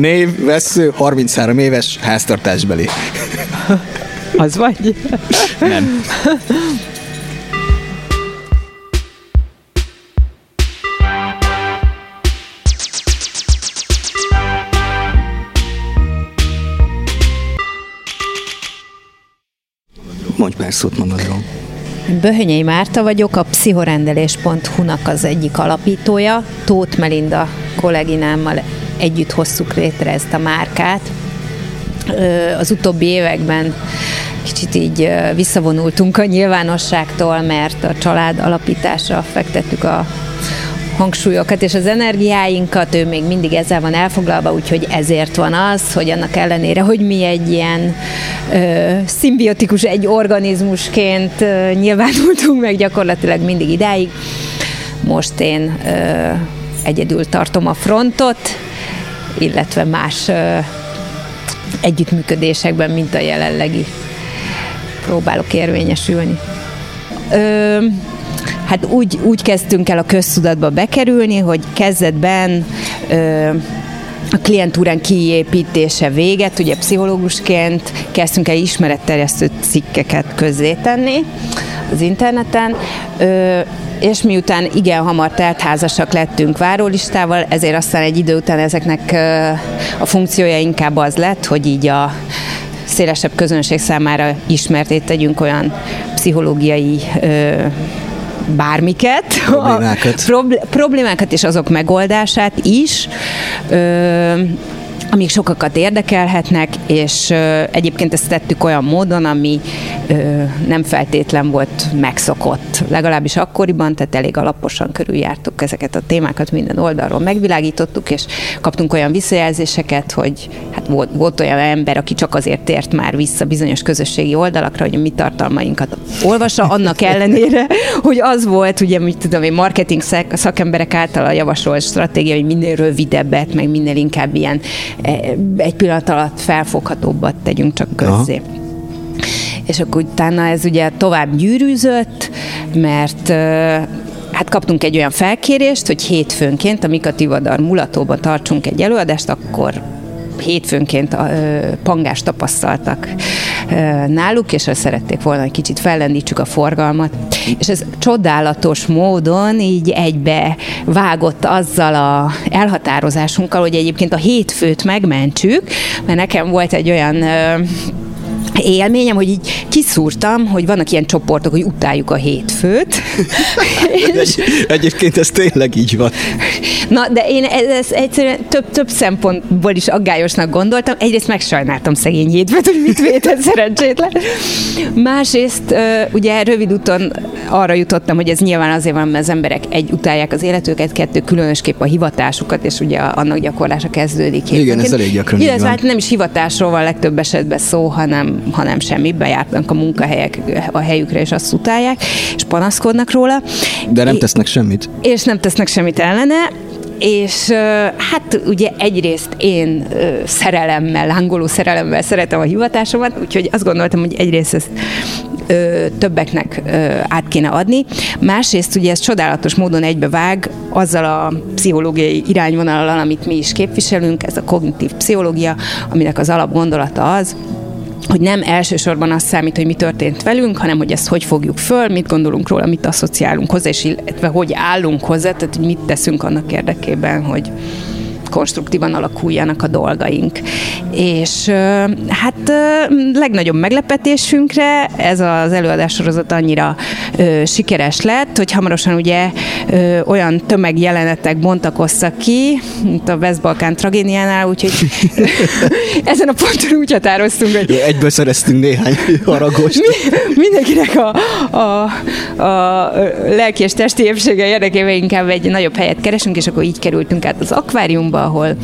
Név, vesző, 33 éves, háztartásbeli. Az vagy? Nem. Mondj pár szót magadról. Böhönyei Márta vagyok, a pszichorendelés.hu-nak az egyik alapítója. Tóth Melinda kolléginámmal együtt hoztuk létre ezt a márkát. Az utóbbi években kicsit így visszavonultunk a nyilvánosságtól, mert a család alapításra fektettük a hangsúlyokat és az energiáinkat, ő még mindig ezzel van elfoglalva, úgyhogy ezért van az, hogy annak ellenére, hogy mi egy ilyen ö, szimbiotikus egy organizmusként ö, nyilvánultunk meg gyakorlatilag mindig idáig, most én ö, egyedül tartom a frontot, illetve más együttműködésekben, mint a jelenlegi próbálok érvényesülni. Ö, hát úgy, úgy kezdtünk el a köztudatba bekerülni, hogy kezdetben ö, a klientúrán kiépítése véget, ugye pszichológusként kezdtünk el ismeretterjesztő cikkeket közzétenni az interneten, ö, és miután igen hamar teltházasak lettünk várólistával, ezért aztán egy idő után ezeknek a funkciója inkább az lett, hogy így a szélesebb közönség számára ismertét tegyünk olyan pszichológiai bármiket, problémákat. A problémákat és azok megoldását is. Ö, amik sokakat érdekelhetnek, és egyébként ezt tettük olyan módon, ami nem feltétlen volt megszokott. Legalábbis akkoriban, tehát elég alaposan körüljártuk ezeket a témákat, minden oldalról megvilágítottuk, és kaptunk olyan visszajelzéseket, hogy hát volt, volt olyan ember, aki csak azért tért már vissza bizonyos közösségi oldalakra, hogy a mi tartalmainkat olvassa, annak ellenére, hogy az volt, ugye, mit tudom én, marketing szakemberek által a javasolt stratégia, hogy minél rövidebbet, meg minél inkább ilyen egy pillanat alatt felfoghatóbbat tegyünk csak közzé. Aha. És akkor utána ez ugye tovább gyűrűzött, mert hát kaptunk egy olyan felkérést, hogy hétfőnként a Mika Tivadar mulatóban tartsunk egy előadást, akkor hétfőnként a, pangást tapasztaltak náluk, és azt szerették volna, hogy kicsit fellendítsük a forgalmat. És ez csodálatos módon így egybe vágott azzal a elhatározásunkkal, hogy egyébként a hétfőt megmentsük, mert nekem volt egy olyan élményem, hogy így kiszúrtam, hogy vannak ilyen csoportok, hogy utáljuk a hétfőt. és... Egyébként ez tényleg így van. Na, de én ezt egyszerűen több, több szempontból is aggályosnak gondoltam. Egyrészt megsajnáltam szegény hétfőt, hogy mit vétett szerencsétlen. Másrészt ugye rövid úton arra jutottam, hogy ez nyilván azért van, mert az emberek egy utálják az életüket, kettő különösképp a hivatásukat, és ugye annak gyakorlása kezdődik. Igen, ez elég gyakran Illetve hát nem is hivatásról van legtöbb esetben szó, hanem hanem semmi, bejárnak a munkahelyek a helyükre, és azt utálják, és panaszkodnak róla. De nem tesznek semmit. És nem tesznek semmit ellene, és hát ugye egyrészt én szerelemmel, lángoló szerelemmel szeretem a hivatásomat, úgyhogy azt gondoltam, hogy egyrészt ezt ö, többeknek ö, át kéne adni. Másrészt ugye ez csodálatos módon egybevág azzal a pszichológiai irányvonalal, amit mi is képviselünk, ez a kognitív pszichológia, aminek az alapgondolata az, hogy nem elsősorban az számít, hogy mi történt velünk, hanem hogy ezt hogy fogjuk föl, mit gondolunk róla, mit asszociálunk hozzá, és illetve hogy állunk hozzá, tehát hogy mit teszünk annak érdekében, hogy konstruktívan alakuljanak a dolgaink. És hát legnagyobb meglepetésünkre ez az előadássorozat annyira sikeres lett, hogy hamarosan ugye olyan tömegjelenetek bontakoztak ki, mint a West-Balkán tragédiánál, úgyhogy ezen a ponton úgy határoztunk, hogy... Egyből szereztünk néhány haragost. Mindenkinek a, a, a lelki és testi épsége érdekében inkább egy nagyobb helyet keresünk, és akkor így kerültünk át az akváriumba, ahol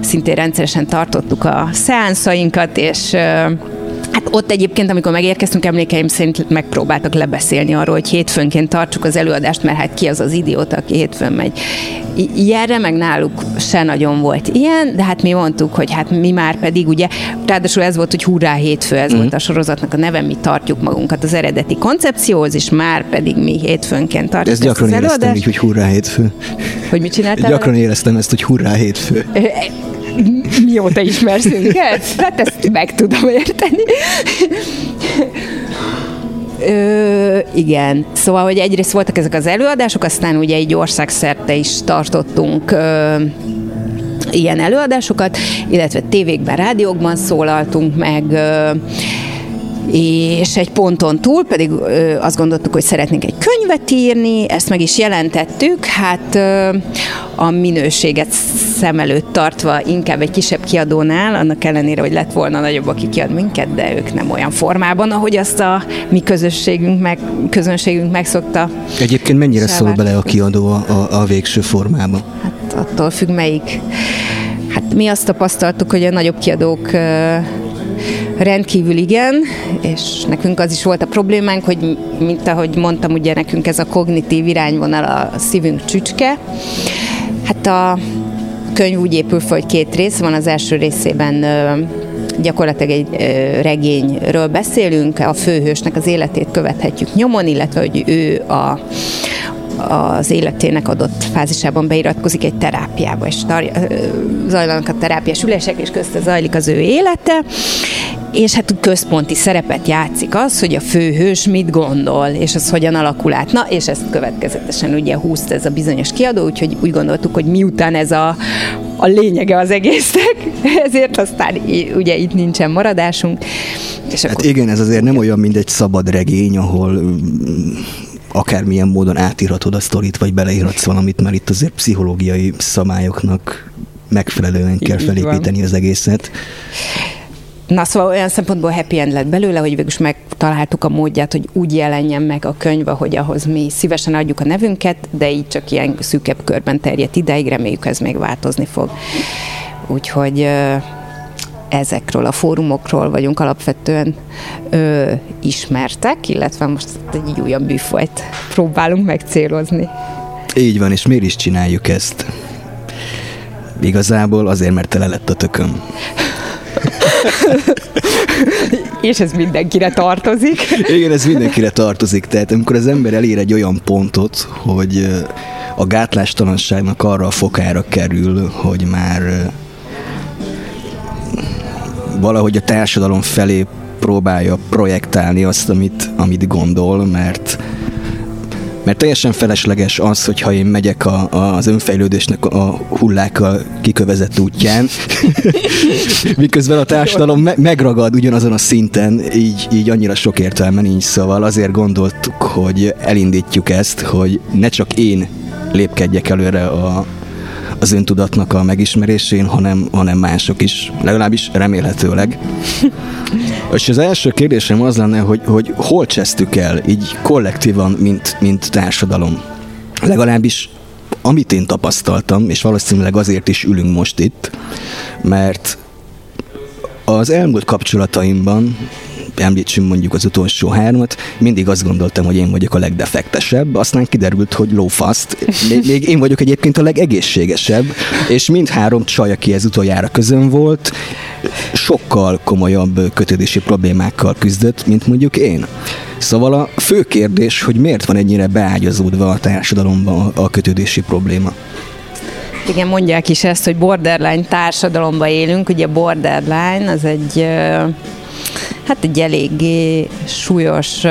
szintén rendszeresen tartottuk a szeánszainkat, és Hát ott egyébként, amikor megérkeztünk, emlékeim szerint megpróbáltak lebeszélni arról, hogy hétfőnként tartsuk az előadást, mert hát ki az az idióta, aki hétfőn megy. Ilyenre meg náluk se nagyon volt ilyen, de hát mi mondtuk, hogy hát mi már pedig ugye, ráadásul ez volt, hogy hurrá hétfő, ez mm. volt a sorozatnak a neve, mi tartjuk magunkat az eredeti koncepcióhoz, és már pedig mi hétfőnként tartjuk Ez gyakran éreztem így, hogy hurrá hétfő. Hogy mit csináltál? Gyakran éreztem ezt, hogy hurrá hétfő. Mi mióta ismersz minket? Hát ezt meg tudom érteni. Ö, igen, szóval, hogy egyrészt voltak ezek az előadások, aztán ugye egy országszerte is tartottunk ö, ilyen előadásokat, illetve tévékben, rádiókban szólaltunk meg, ö, és egy ponton túl pedig ö, azt gondoltuk, hogy szeretnénk egy könyvet írni, ezt meg is jelentettük, hát ö, a minőséget szem előtt tartva inkább egy kisebb kiadónál, annak ellenére, hogy lett volna nagyobb, aki kiad minket, de ők nem olyan formában, ahogy azt a mi közösségünk meg, közönségünk megszokta. Egyébként mennyire szól bele a kiadó a, a, a végső formában? Hát attól függ, melyik. Hát mi azt tapasztaltuk, hogy a nagyobb kiadók Rendkívül igen, és nekünk az is volt a problémánk, hogy mint ahogy mondtam, ugye nekünk ez a kognitív irányvonal a szívünk csücske. Hát a könyv úgy épül fel, hogy két rész van, az első részében gyakorlatilag egy regényről beszélünk, a főhősnek az életét követhetjük nyomon, illetve hogy ő a az életének adott fázisában beiratkozik egy terápiába, és tar- zajlanak a terápiás ülések, és közte zajlik az ő élete, és hát központi szerepet játszik az, hogy a főhős mit gondol, és az hogyan alakul át. Na, és ezt következetesen ugye húzt ez a bizonyos kiadó, úgyhogy úgy gondoltuk, hogy miután ez a, a lényege az egésznek, ezért aztán ugye itt nincsen maradásunk. És hát akkor... igen, ez azért nem olyan, mint egy szabad regény, ahol akármilyen módon átírhatod a sztorit, vagy beleírhatsz valamit, mert itt azért pszichológiai szabályoknak megfelelően kell felépíteni az egészet. Na szóval olyan szempontból happy end lett belőle, hogy végülis megtaláltuk a módját, hogy úgy jelenjen meg a könyv, hogy ahhoz mi szívesen adjuk a nevünket, de így csak ilyen szűkebb körben terjedt ideig, reméljük ez még változni fog. Úgyhogy ezekről a fórumokról vagyunk alapvetően ö, ismertek, illetve most egy újabb műfajt próbálunk megcélozni. Így van, és miért is csináljuk ezt? Igazából azért, mert tele lett a tököm. és ez mindenkire tartozik. Igen, ez mindenkire tartozik. Tehát amikor az ember elér egy olyan pontot, hogy a gátlástalanságnak arra a fokára kerül, hogy már valahogy a társadalom felé próbálja projektálni azt, amit, amit gondol, mert mert teljesen felesleges az, hogyha én megyek a, a, az önfejlődésnek a hullákkal kikövezett útján, miközben a társadalom me- megragad ugyanazon a szinten, így, így annyira sok értelme nincs, szóval azért gondoltuk, hogy elindítjuk ezt, hogy ne csak én lépkedjek előre a, az öntudatnak a megismerésén, hanem, hanem mások is, legalábbis remélhetőleg. És az első kérdésem az lenne, hogy, hogy hol csesztük el, így kollektívan, mint, mint társadalom. Legalábbis amit én tapasztaltam, és valószínűleg azért is ülünk most itt, mert az elmúlt kapcsolataimban említsünk mondjuk az utolsó hármat, mindig azt gondoltam, hogy én vagyok a legdefektesebb, aztán kiderült, hogy lófaszt. Még, még én vagyok egyébként a legegészségesebb, és mindhárom csaj, aki ez utoljára közön volt, sokkal komolyabb kötődési problémákkal küzdött, mint mondjuk én. Szóval a fő kérdés, hogy miért van ennyire beágyazódva a társadalomban a kötődési probléma. Igen, mondják is ezt, hogy borderline társadalomban élünk. Ugye borderline az egy hát egy eléggé súlyos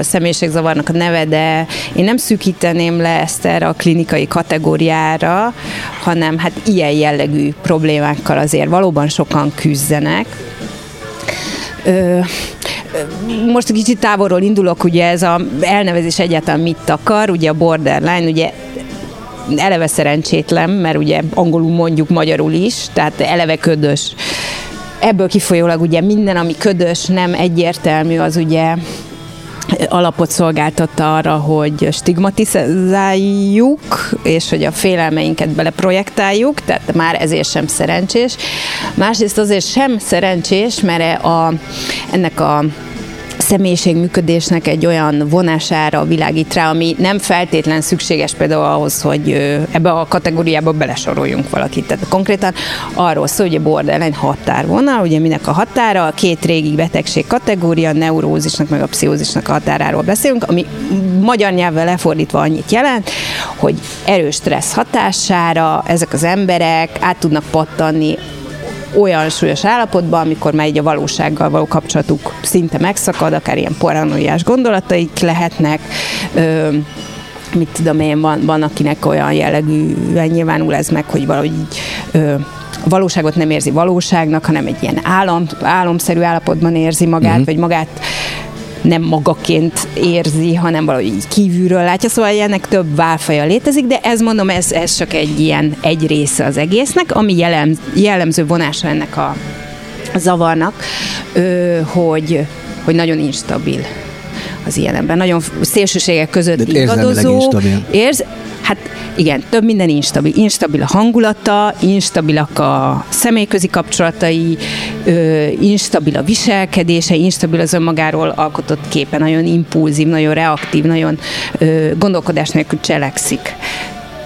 személyiségzavarnak a neve, de én nem szűkíteném le ezt erre a klinikai kategóriára, hanem hát ilyen jellegű problémákkal azért valóban sokan küzdenek. Ö, most egy kicsit távolról indulok, ugye ez a elnevezés egyáltalán mit akar, ugye a borderline, ugye eleve szerencsétlen, mert ugye angolul mondjuk magyarul is, tehát eleve ködös ebből kifolyólag ugye minden, ami ködös, nem egyértelmű, az ugye alapot szolgáltatta arra, hogy stigmatizáljuk, és hogy a félelmeinket beleprojektáljuk, tehát már ezért sem szerencsés. Másrészt azért sem szerencsés, mert a, ennek a személyiségműködésnek egy olyan vonására világít rá, ami nem feltétlen szükséges például ahhoz, hogy ebbe a kategóriába belesoroljunk valakit. Tehát konkrétan arról szól, hogy a borderline határvonal, ugye minek a határa, a két régi betegség kategória, a neurózisnak meg a pszichózisnak a határáról beszélünk, ami magyar nyelvvel lefordítva annyit jelent, hogy erős stressz hatására ezek az emberek át tudnak pattanni olyan súlyos állapotba, amikor már egy a valósággal való kapcsolatuk szinte megszakad, akár ilyen paranoiás gondolataik lehetnek, ö, mit tudom én, van, van akinek olyan jellegű nyilvánul ez meg, hogy valahogy így, ö, a valóságot nem érzi valóságnak, hanem egy ilyen álom, álomszerű állapotban érzi magát, uh-huh. vagy magát nem magaként érzi, hanem valahogy így kívülről látja, szóval ennek több válfaja létezik, de ez mondom, ez, ez csak egy ilyen egy része az egésznek, ami jellem, jellemző vonása ennek a zavarnak, hogy, hogy nagyon instabil az ilyen ember. Nagyon szélsőségek között De ingadozó. Érz, hát igen, több minden instabil. Instabil a hangulata, instabilak a személyközi kapcsolatai, ö, instabil a viselkedése, instabil az önmagáról alkotott képe, nagyon impulzív, nagyon reaktív, nagyon ö, gondolkodás nélkül cselekszik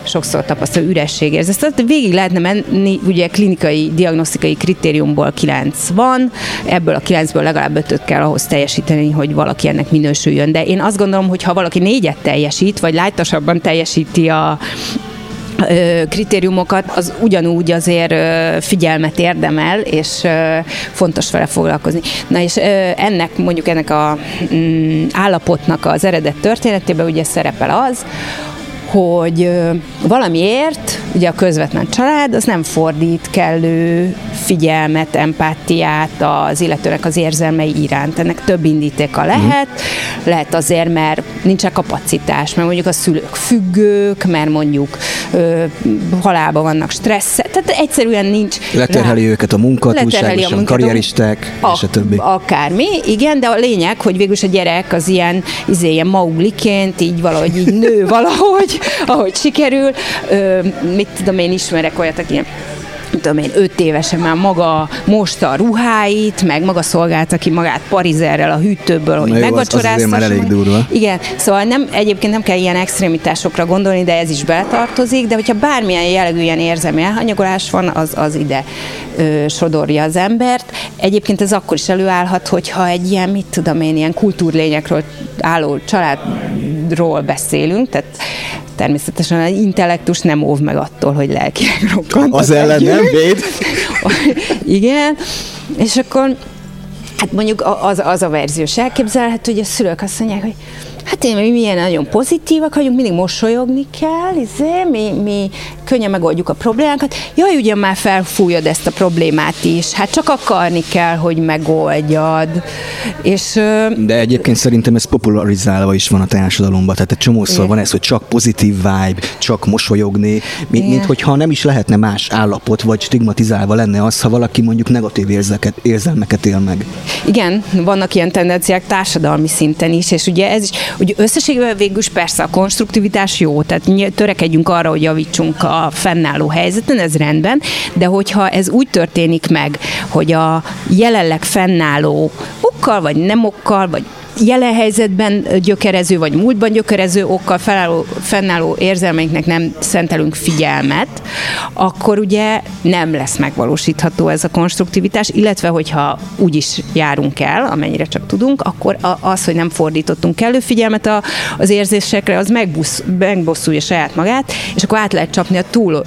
sokszor tapasztal ürességérzést. Tehát végig lehetne menni, ugye klinikai, diagnosztikai kritériumból kilenc van, ebből a kilencből legalább ötöt kell ahhoz teljesíteni, hogy valaki ennek minősüljön. De én azt gondolom, hogy ha valaki négyet teljesít, vagy lájtosabban teljesíti a, kritériumokat, az ugyanúgy azért figyelmet érdemel, és fontos vele foglalkozni. Na és ennek, mondjuk ennek a mm, állapotnak az eredet történetében ugye szerepel az, hogy valamiért, ugye a közvetlen család, az nem fordít kellő figyelmet, empátiát az illetőnek az érzelmei iránt. Ennek több indítéka lehet. Lehet azért, mert nincsen kapacitás, mert mondjuk a szülők függők, mert mondjuk ö, halálban vannak stressz, tehát egyszerűen nincs. Leterheli rá, őket a munka, túlságosan karrieristák, a, és a többi. Akármi, igen, de a lényeg, hogy végülis a gyerek az ilyen, izé, ilyen maugliként, így valahogy így nő valahogy, ahogy sikerül. Ö, mit tudom, én ismerek olyat, aki ilyen tudom én, öt évesen már maga mosta a ruháit, meg maga szolgálta ki magát parizerrel a hűtőből, hogy megvacsorázta. már elég durva. Igen, szóval nem, egyébként nem kell ilyen extremitásokra gondolni, de ez is beletartozik, de hogyha bármilyen jellegű ilyen érzelmi elhanyagolás van, az, az ide ö, sodorja az embert. Egyébként ez akkor is előállhat, hogyha egy ilyen, mit tudom én, ilyen kultúrlényekről álló családról beszélünk, tehát természetesen az intellektus nem óv meg attól, hogy lelkileg rokkant. Az ellen nem véd. Igen, és akkor hát mondjuk az, az a verziós elképzelhető, hogy a szülők azt mondják, hogy Hát én, mi milyen nagyon pozitívak vagyunk, mindig mosolyogni kell, izé, mi, mi könnyen megoldjuk a problémákat. Jaj, ugye már felfújod ezt a problémát is, hát csak akarni kell, hogy megoldjad. És, De egyébként szerintem ez popularizálva is van a társadalomban, tehát egy csomószor igen. van ez, hogy csak pozitív vibe, csak mosolyogni, mint, mint hogyha nem is lehetne más állapot, vagy stigmatizálva lenne az, ha valaki mondjuk negatív érzeket, érzelmeket él meg. Igen, vannak ilyen tendenciák társadalmi szinten is, és ugye ez is, Ugye összességében végül is persze a konstruktivitás jó, tehát törekedjünk arra, hogy javítsunk a fennálló helyzeten, ez rendben, de hogyha ez úgy történik meg, hogy a jelenleg fennálló okkal, vagy nem okkal, vagy jelen helyzetben gyökerező, vagy múltban gyökerező okkal felálló, fennálló érzelmeinknek nem szentelünk figyelmet, akkor ugye nem lesz megvalósítható ez a konstruktivitás, illetve hogyha úgy is járunk el, amennyire csak tudunk, akkor az, hogy nem fordítottunk kellő figyelmet a, az érzésekre, az megbusz, megbosszulja saját magát, és akkor át lehet csapni a túl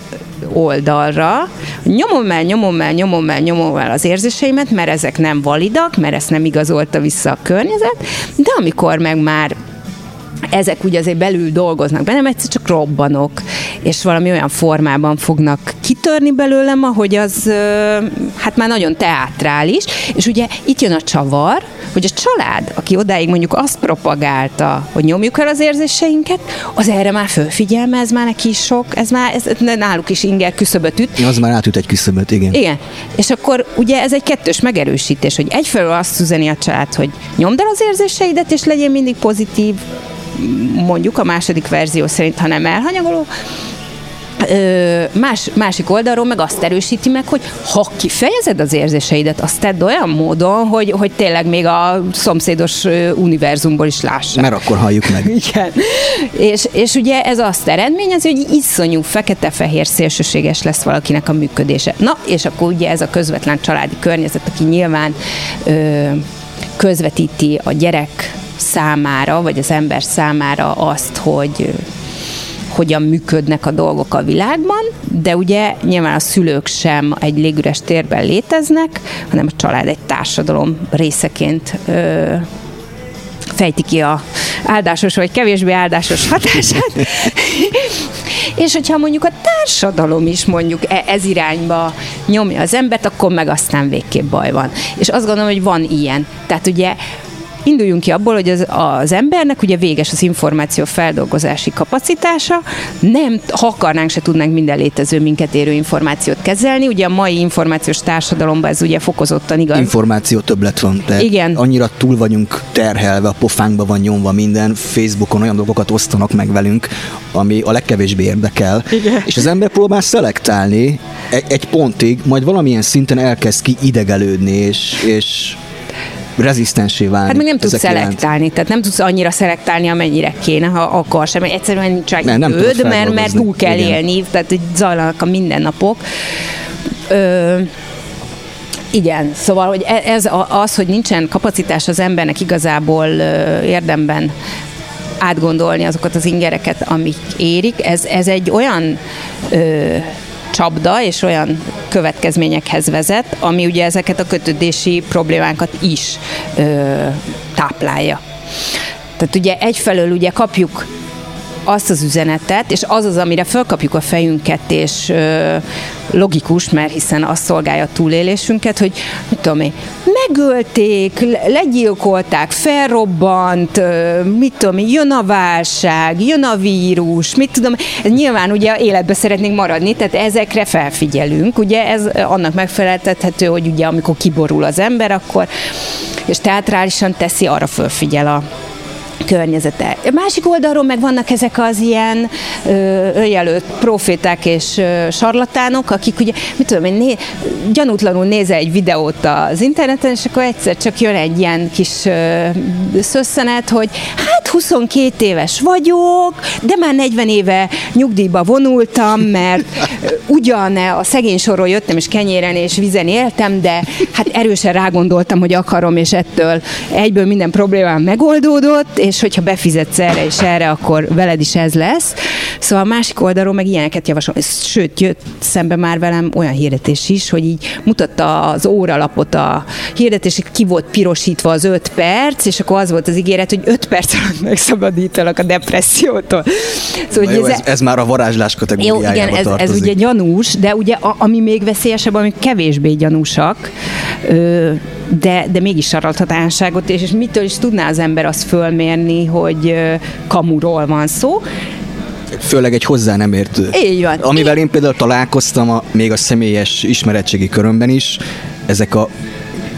oldalra, nyomom el, nyomom el, nyomom el, nyomom el az érzéseimet, mert ezek nem validak, mert ezt nem igazolta vissza a környezet, de amikor meg már ezek ugye azért belül dolgoznak bennem, egyszer csak robbanok, és valami olyan formában fognak kitörni belőlem, ahogy az hát már nagyon teátrális, és ugye itt jön a csavar, hogy a család, aki odáig mondjuk azt propagálta, hogy nyomjuk el az érzéseinket, az erre már fölfigyelme, ez már neki is sok, ez már ez, náluk is inger küszöböt üt. Az már átüt egy küszöböt, igen. Igen. És akkor ugye ez egy kettős megerősítés, hogy egyfelől azt üzeni a család, hogy nyomd el az érzéseidet, és legyen mindig pozitív, mondjuk a második verzió szerint, ha nem elhanyagoló, más, másik oldalról meg azt erősíti meg, hogy ha kifejezed az érzéseidet, azt tedd olyan módon, hogy, hogy tényleg még a szomszédos univerzumból is lássák. Mert akkor halljuk meg. Igen. És, és ugye ez azt eredményezi, hogy iszonyú fekete-fehér szélsőséges lesz valakinek a működése. Na, és akkor ugye ez a közvetlen családi környezet, aki nyilván ö, közvetíti a gyerek számára, vagy az ember számára azt, hogy hogyan működnek a dolgok a világban, de ugye nyilván a szülők sem egy légüres térben léteznek, hanem a család egy társadalom részeként ö, fejti ki a áldásos vagy kevésbé áldásos hatását. És hogyha mondjuk a társadalom is mondjuk e- ez irányba nyomja az embert, akkor meg aztán végképp baj van. És azt gondolom, hogy van ilyen. Tehát ugye induljunk ki abból, hogy az, az embernek ugye véges az információ feldolgozási kapacitása, nem, ha akarnánk, se tudnánk minden létező minket érő információt kezelni. Ugye a mai információs társadalomban ez ugye fokozottan igaz. Információ többlet van, tehát Igen. annyira túl vagyunk terhelve, a pofánkba van nyomva minden, Facebookon olyan dolgokat osztanak meg velünk, ami a legkevésbé érdekel. Igen. És az ember próbál szelektálni egy, egy pontig, majd valamilyen szinten elkezd ki idegelődni, és, és rezisztensé válni. Hát még nem tudsz ezek iránt. szelektálni, tehát nem tudsz annyira szelektálni, amennyire kéne, ha akarsz, mert egyszerűen nincs rá Nem, időd, mert, mert túl kell Igen. élni, tehát zajlanak a mindennapok. Ö, igen, szóval hogy e- ez az, hogy nincsen kapacitás az embernek igazából érdemben átgondolni azokat az ingereket, amik érik, ez, ez egy olyan ö, csapda és olyan következményekhez vezet, ami ugye ezeket a kötődési problémákat is ö, táplálja. Tehát ugye egyfelől ugye kapjuk azt az üzenetet, és az az, amire fölkapjuk a fejünket, és logikus, mert hiszen azt szolgálja a túlélésünket, hogy mit tudom én, megölték, le- legyilkolták, felrobbant, mit tudom én, jön a válság, jön a vírus, mit tudom, nyilván ugye életbe szeretnénk maradni, tehát ezekre felfigyelünk, ugye ez annak megfeleltethető, hogy ugye amikor kiborul az ember, akkor és teatrálisan teszi, arra fölfigyel a környezete. A másik oldalról meg vannak ezek az ilyen önjelölt proféták és ö, sarlatánok, akik ugye, mit tudom én, né, gyanútlanul nézel egy videót az interneten, és akkor egyszer csak jön egy ilyen kis ö, szösszenet, hogy hát 22 éves vagyok, de már 40 éve nyugdíjba vonultam, mert ugyan a szegény sorról jöttem, és kenyéren és vizen éltem, de hát erősen rágondoltam, hogy akarom, és ettől egyből minden problémám megoldódott, és hogyha befizetsz erre és erre, akkor veled is ez lesz. Szóval a másik oldalról meg ilyeneket javaslom. Sőt, jött szembe már velem olyan hirdetés is, hogy így mutatta az óralapot a hirdetés, ki volt pirosítva az öt perc, és akkor az volt az ígéret, hogy öt perc alatt megszabadítanak a depressziótól. Szóval, jó, ez, ez már a varázslás jó, kategóriájába igen, ez, ez tartozik. ugye gyanús, de ugye a, ami még veszélyesebb, ami kevésbé gyanúsak, ö, de, de mégis saraltatánságot, és, és mitől is tudná az ember azt fölmérni, hogy ö, kamuról van szó. Főleg egy hozzá nem értő. Így van. Amivel én például találkoztam a, még a személyes ismeretségi körömben is, ezek a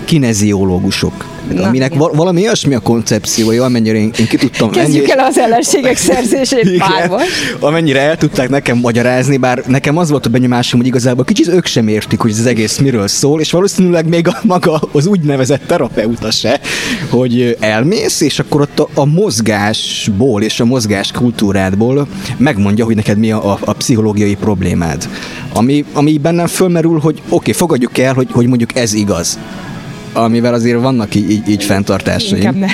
kineziológusok. Na, aminek igen. val- valami olyasmi a koncepciója, amennyire én, én ki tudtam Kezdjük ennyi- el az ellenségek szerzését párban. amennyire el tudták nekem magyarázni, bár nekem az volt a benyomásom, hogy igazából kicsit ők sem értik, hogy ez az egész miről szól, és valószínűleg még a maga az úgynevezett terapeuta se, hogy elmész, és akkor ott a, a mozgásból és a mozgás kultúrádból megmondja, hogy neked mi a, a, a pszichológiai problémád. Ami, ami bennem fölmerül, hogy oké, okay, fogadjuk el, hogy, hogy mondjuk ez igaz amivel azért vannak így, így, így fenntartásaim Inkább ne.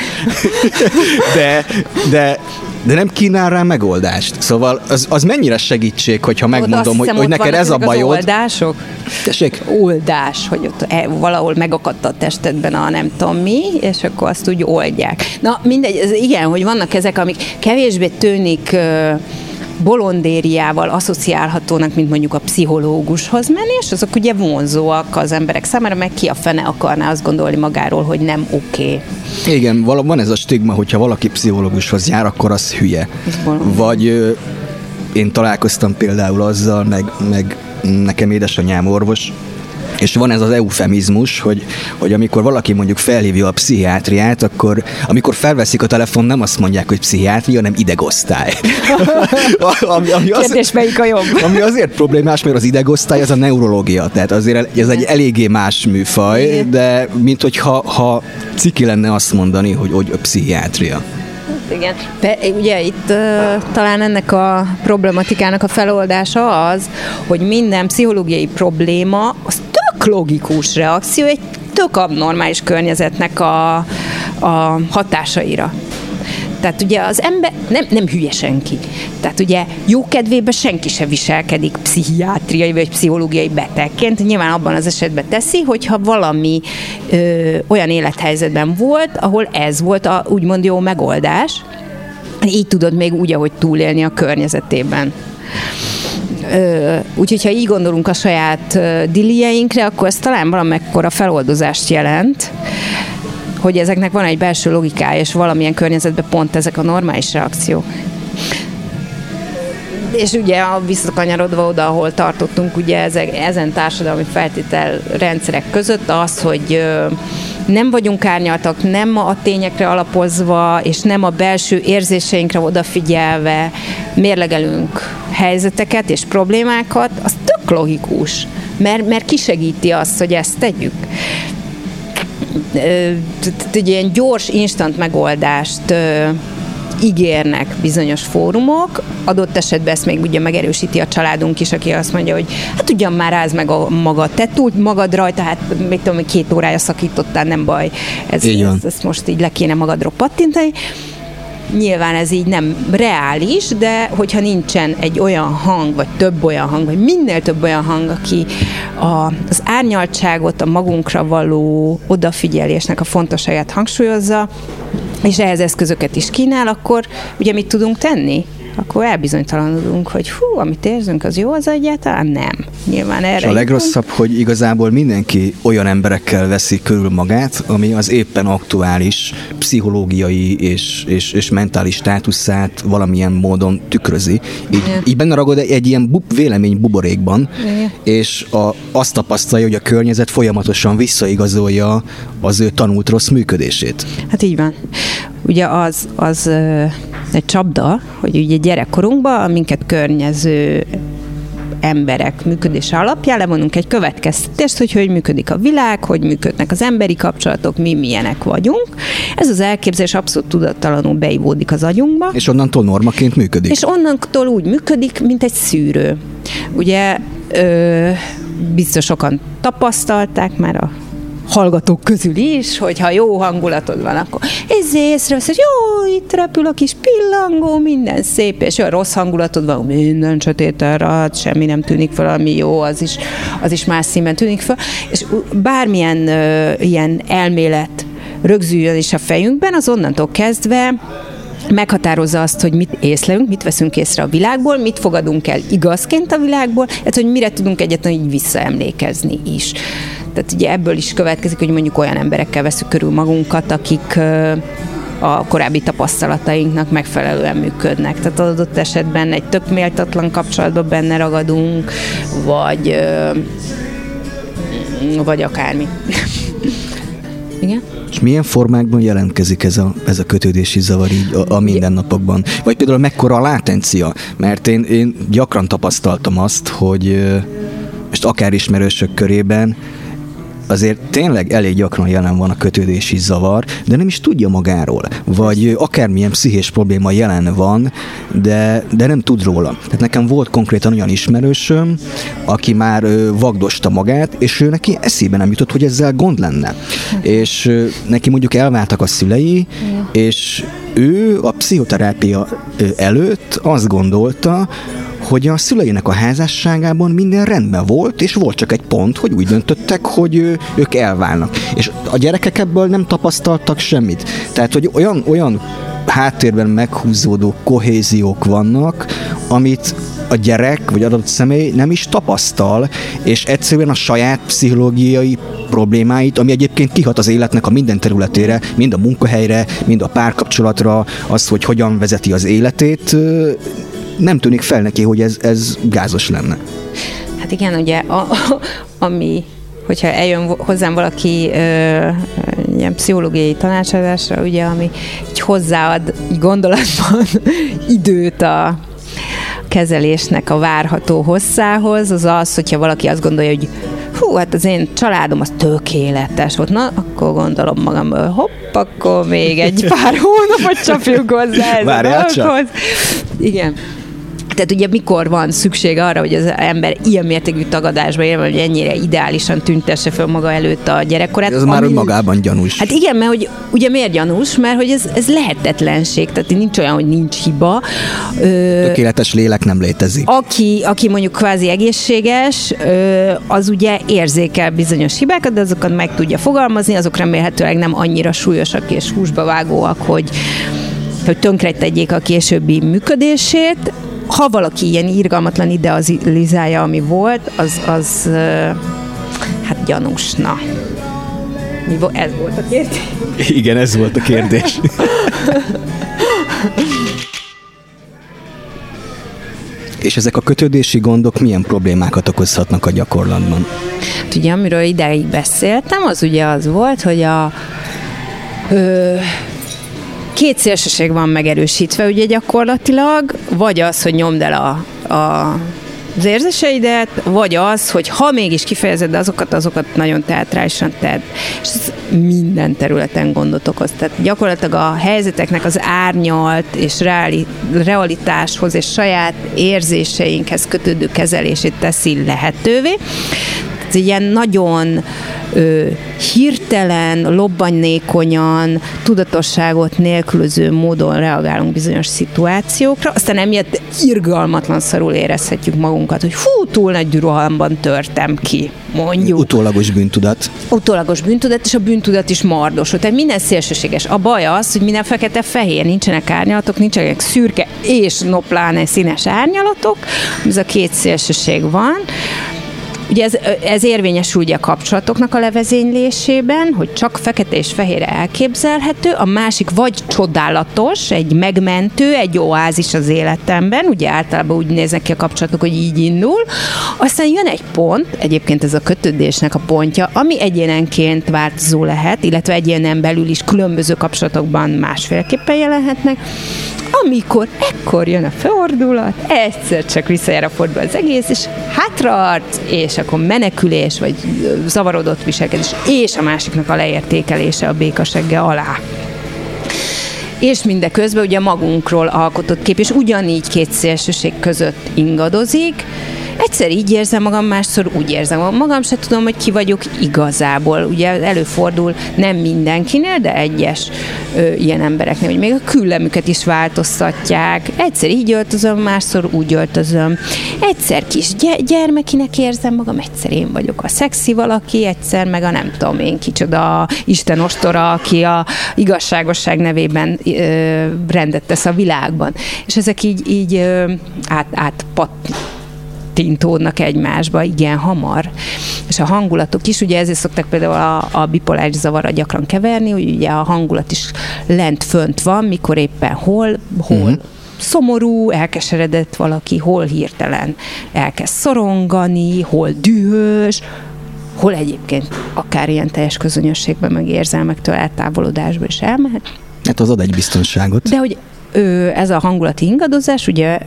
de, de, de nem kínál rá megoldást. Szóval az, az mennyire segítség, hogyha megmondom, hogy, hogy neked ez a ezek az bajod. oldások. Tessék? oldás, hogy ott e, valahol megakadt a testedben a nem tudom mi, és akkor azt úgy oldják. Na mindegy, ez igen, hogy vannak ezek, amik kevésbé tűnik ö, bolondériával asszociálhatónak, mint mondjuk a pszichológushoz menni, és azok ugye vonzóak az emberek számára, meg ki a fene akarná azt gondolni magáról, hogy nem oké. Okay. Igen, van ez a stigma, hogyha valaki pszichológushoz jár, akkor az hülye. Bolond. Vagy én találkoztam például azzal, meg, meg nekem édesanyám orvos, és van ez az eufemizmus, hogy, hogy amikor valaki mondjuk felhívja a pszichiátriát, akkor amikor felveszik a telefon, nem azt mondják, hogy pszichiátria, hanem idegosztály. ami, ami az, Kérdés, melyik a jobb? ami azért problémás, mert az idegosztály az a neurológia, tehát azért ez egy eléggé más műfaj, de mint hogyha ha ciki lenne azt mondani, hogy, hogy a pszichiátria. Igen. De ugye itt uh, talán ennek a problematikának a feloldása az, hogy minden pszichológiai probléma az logikus reakció egy tök abnormális környezetnek a, a hatásaira. Tehát ugye az ember nem, nem hülye senki. Tehát ugye jó kedvében senki se viselkedik pszichiátriai vagy pszichológiai betegként. Nyilván abban az esetben teszi, hogyha valami ö, olyan élethelyzetben volt, ahol ez volt a úgymond jó megoldás, így tudod még úgy, ahogy túlélni a környezetében. Úgyhogy, ha így gondolunk a saját dilieinkre, akkor ez talán valamekkora feloldozást jelent, hogy ezeknek van egy belső logikája, és valamilyen környezetben pont ezek a normális reakciók. És ugye a visszakanyarodva oda, ahol tartottunk, ugye ezek, ezen társadalmi feltétel rendszerek között az, hogy nem vagyunk árnyaltak, nem a tényekre alapozva, és nem a belső érzéseinkre odafigyelve mérlegelünk helyzeteket és problémákat, az tök logikus, mert, mert kisegíti azt, hogy ezt tegyük. Egy ilyen gyors, instant megoldást ígérnek bizonyos fórumok, adott esetben ezt még ugye megerősíti a családunk is, aki azt mondja, hogy hát ugyan már ráz meg a magad, te túl magad rajta, hát még tudom, két órája szakítottál, nem baj, ez, ez, ezt most így le kéne magadról pattintani. Nyilván ez így nem reális, de hogyha nincsen egy olyan hang, vagy több olyan hang, vagy minél több olyan hang, aki a, az árnyaltságot, a magunkra való odafigyelésnek a fontosságát hangsúlyozza, és ehhez eszközöket is kínál, akkor ugye mit tudunk tenni? Akkor elbizonytalanodunk, hogy hú, amit érzünk, az jó, az egyáltalán nem. Nyilván erre. És a legrosszabb, hogy igazából mindenki olyan emberekkel veszi körül magát, ami az éppen aktuális pszichológiai és, és, és mentális státuszát valamilyen módon tükrözi. Így, így benne ragad egy ilyen bub, vélemény buborékban, Igen. és a, azt tapasztalja, hogy a környezet folyamatosan visszaigazolja az ő tanult rossz működését. Hát így van. Ugye az, az egy csapda, hogy ugye gyerekkorunkban a minket környező emberek működése alapján levonunk egy következtetést, hogy hogy működik a világ, hogy működnek az emberi kapcsolatok, mi milyenek vagyunk. Ez az elképzelés abszolút tudattalanul beivódik az agyunkba. És onnantól normaként működik. És onnantól úgy működik, mint egy szűrő. Ugye ö, biztos sokan tapasztalták már a hallgatók közül is, hogyha jó hangulatod van, akkor ez észrevesz, hogy jó, itt repül a kis pillangó, minden szép, és olyan rossz hangulatod van, minden sötét hát semmi nem tűnik fel, ami jó, az is, az is más színben tűnik fel, és bármilyen uh, ilyen elmélet rögzüljön is a fejünkben, az onnantól kezdve meghatározza azt, hogy mit észlelünk, mit veszünk észre a világból, mit fogadunk el igazként a világból, tehát hogy mire tudunk egyetlen így visszaemlékezni is. Tehát ugye ebből is következik, hogy mondjuk olyan emberekkel veszük körül magunkat, akik a korábbi tapasztalatainknak megfelelően működnek. Tehát adott esetben egy tök méltatlan kapcsolatban benne ragadunk, vagy vagy akármi. Igen? És milyen formákban jelentkezik ez a, ez a kötődési zavar így a, a mindennapokban? Vagy például mekkora a látencia? Mert én, én gyakran tapasztaltam azt, hogy most akár ismerősök körében, azért tényleg elég gyakran jelen van a kötődési zavar, de nem is tudja magáról. Vagy akármilyen pszichés probléma jelen van, de, de nem tud róla. Tehát nekem volt konkrétan olyan ismerősöm, aki már vagdosta magát, és ő neki eszébe nem jutott, hogy ezzel gond lenne. És neki mondjuk elváltak a szülei, és ő a pszichoterápia előtt azt gondolta, hogy a szüleinek a házasságában minden rendben volt, és volt csak egy pont, hogy úgy döntöttek, hogy ők elválnak. És a gyerekek ebből nem tapasztaltak semmit. Tehát, hogy olyan, olyan háttérben meghúzódó kohéziók vannak, amit a gyerek vagy adott személy nem is tapasztal, és egyszerűen a saját pszichológiai problémáit, ami egyébként kihat az életnek a minden területére, mind a munkahelyre, mind a párkapcsolatra, az, hogy hogyan vezeti az életét, nem tűnik fel neki, hogy ez, ez gázos lenne. Hát igen, ugye, a, ami hogyha eljön hozzám valaki ö, ilyen pszichológiai tanácsadásra, ugye, ami így hozzáad így gondolatban időt a kezelésnek a várható hosszához, az az, hogyha valaki azt gondolja, hogy hú, hát az én családom az tökéletes. Volt, na, akkor gondolom magam, hopp, akkor még egy pár hónapot csapjuk hozzá a dolgokhoz. Igen Tehát ugye mikor van szükség arra, hogy az ember ilyen mértékű tagadásba él, hogy ennyire ideálisan tüntesse fel maga előtt a gyerekkorát. Ez már magában gyanús. Hát igen, mert hogy ugye miért gyanús? Mert hogy ez, ez lehetetlenség, tehát nincs olyan, hogy nincs hiba. Ö, Tökéletes lélek nem létezik. Aki, aki mondjuk kvázi egészséges, ö, az ugye érzékel bizonyos hibákat, de azokat meg tudja fogalmazni, azok remélhetőleg nem annyira súlyosak és húsba vágóak, hogy hogy tönkretegyék a későbbi működését. Ha valaki ilyen irgalmatlan idealizálja, ami volt, az, az hát gyanús, na. Mi vo- ez volt a kérdés? Igen, ez volt a kérdés. És ezek a kötődési gondok milyen problémákat okozhatnak a gyakorlatban? Hát ugye, amiről ideig beszéltem, az ugye az volt, hogy a ö, két szélsőség van megerősítve ugye gyakorlatilag, vagy az, hogy nyomd el a, a az érzéseidet, vagy az, hogy ha mégis kifejezed azokat, azokat nagyon teatrálisan tedd. És ez minden területen gondot okoz. Tehát gyakorlatilag a helyzeteknek az árnyalt és reali, realitáshoz és saját érzéseinkhez kötődő kezelését teszi lehetővé. Ez ilyen nagyon ö, hirtelen, lobbanynékonyan, tudatosságot nélkülöző módon reagálunk bizonyos szituációkra, aztán emiatt irgalmatlan szarul érezhetjük magunkat, hogy hú, túl nagy rohamban törtem ki, mondjuk. Utólagos bűntudat. Utólagos bűntudat, és a bűntudat is mardos. Tehát minden szélsőséges. A baj az, hogy minden fekete-fehér, nincsenek árnyalatok, nincsenek szürke és nopláne színes árnyalatok, ez a két szélsőség van. Ugye ez, ez érvényesül ugye a kapcsolatoknak a levezénylésében, hogy csak fekete és fehér elképzelhető, a másik vagy csodálatos, egy megmentő, egy oázis az életemben, ugye általában úgy néznek ki a kapcsolatok, hogy így indul, aztán jön egy pont, egyébként ez a kötődésnek a pontja, ami egyénenként változó lehet, illetve egyénen belül is különböző kapcsolatokban másféleképpen jelenhetnek, amikor ekkor jön a fordulat, egyszer csak visszajár a fordul az egész, és hátraarc, és akkor menekülés, vagy zavarodott viselkedés, és a másiknak a leértékelése a békasegge alá. És mindeközben ugye magunkról alkotott kép, és ugyanígy két szélsőség között ingadozik, Egyszer így érzem magam, másszor úgy érzem magam, se tudom, hogy ki vagyok igazából. Ugye előfordul nem mindenkinél, de egyes ö, ilyen embereknél, hogy még a küllemüket is változtatják. Egyszer így öltözöm, másszor úgy öltözöm. Egyszer kis gy- gyermekinek érzem magam, egyszer én vagyok a szexi valaki, egyszer meg a nem tudom én kicsoda Isten ostora, aki a igazságosság nevében ö, rendet tesz a világban. És ezek így, így ö, át, átpat tintódnak egymásba igen hamar. És a hangulatok is, ugye ezért szoktak például a, a bipoláris zavarra gyakran keverni, hogy ugye a hangulat is lent fönt van, mikor éppen hol, hol uh-huh szomorú, elkeseredett valaki, hol hirtelen elkezd szorongani, hol dühös, hol egyébként akár ilyen teljes közönösségben, meg érzelmektől eltávolodásba is elmehet. Hát az ad egy biztonságot. De hogy ez a hangulati ingadozás, ugye,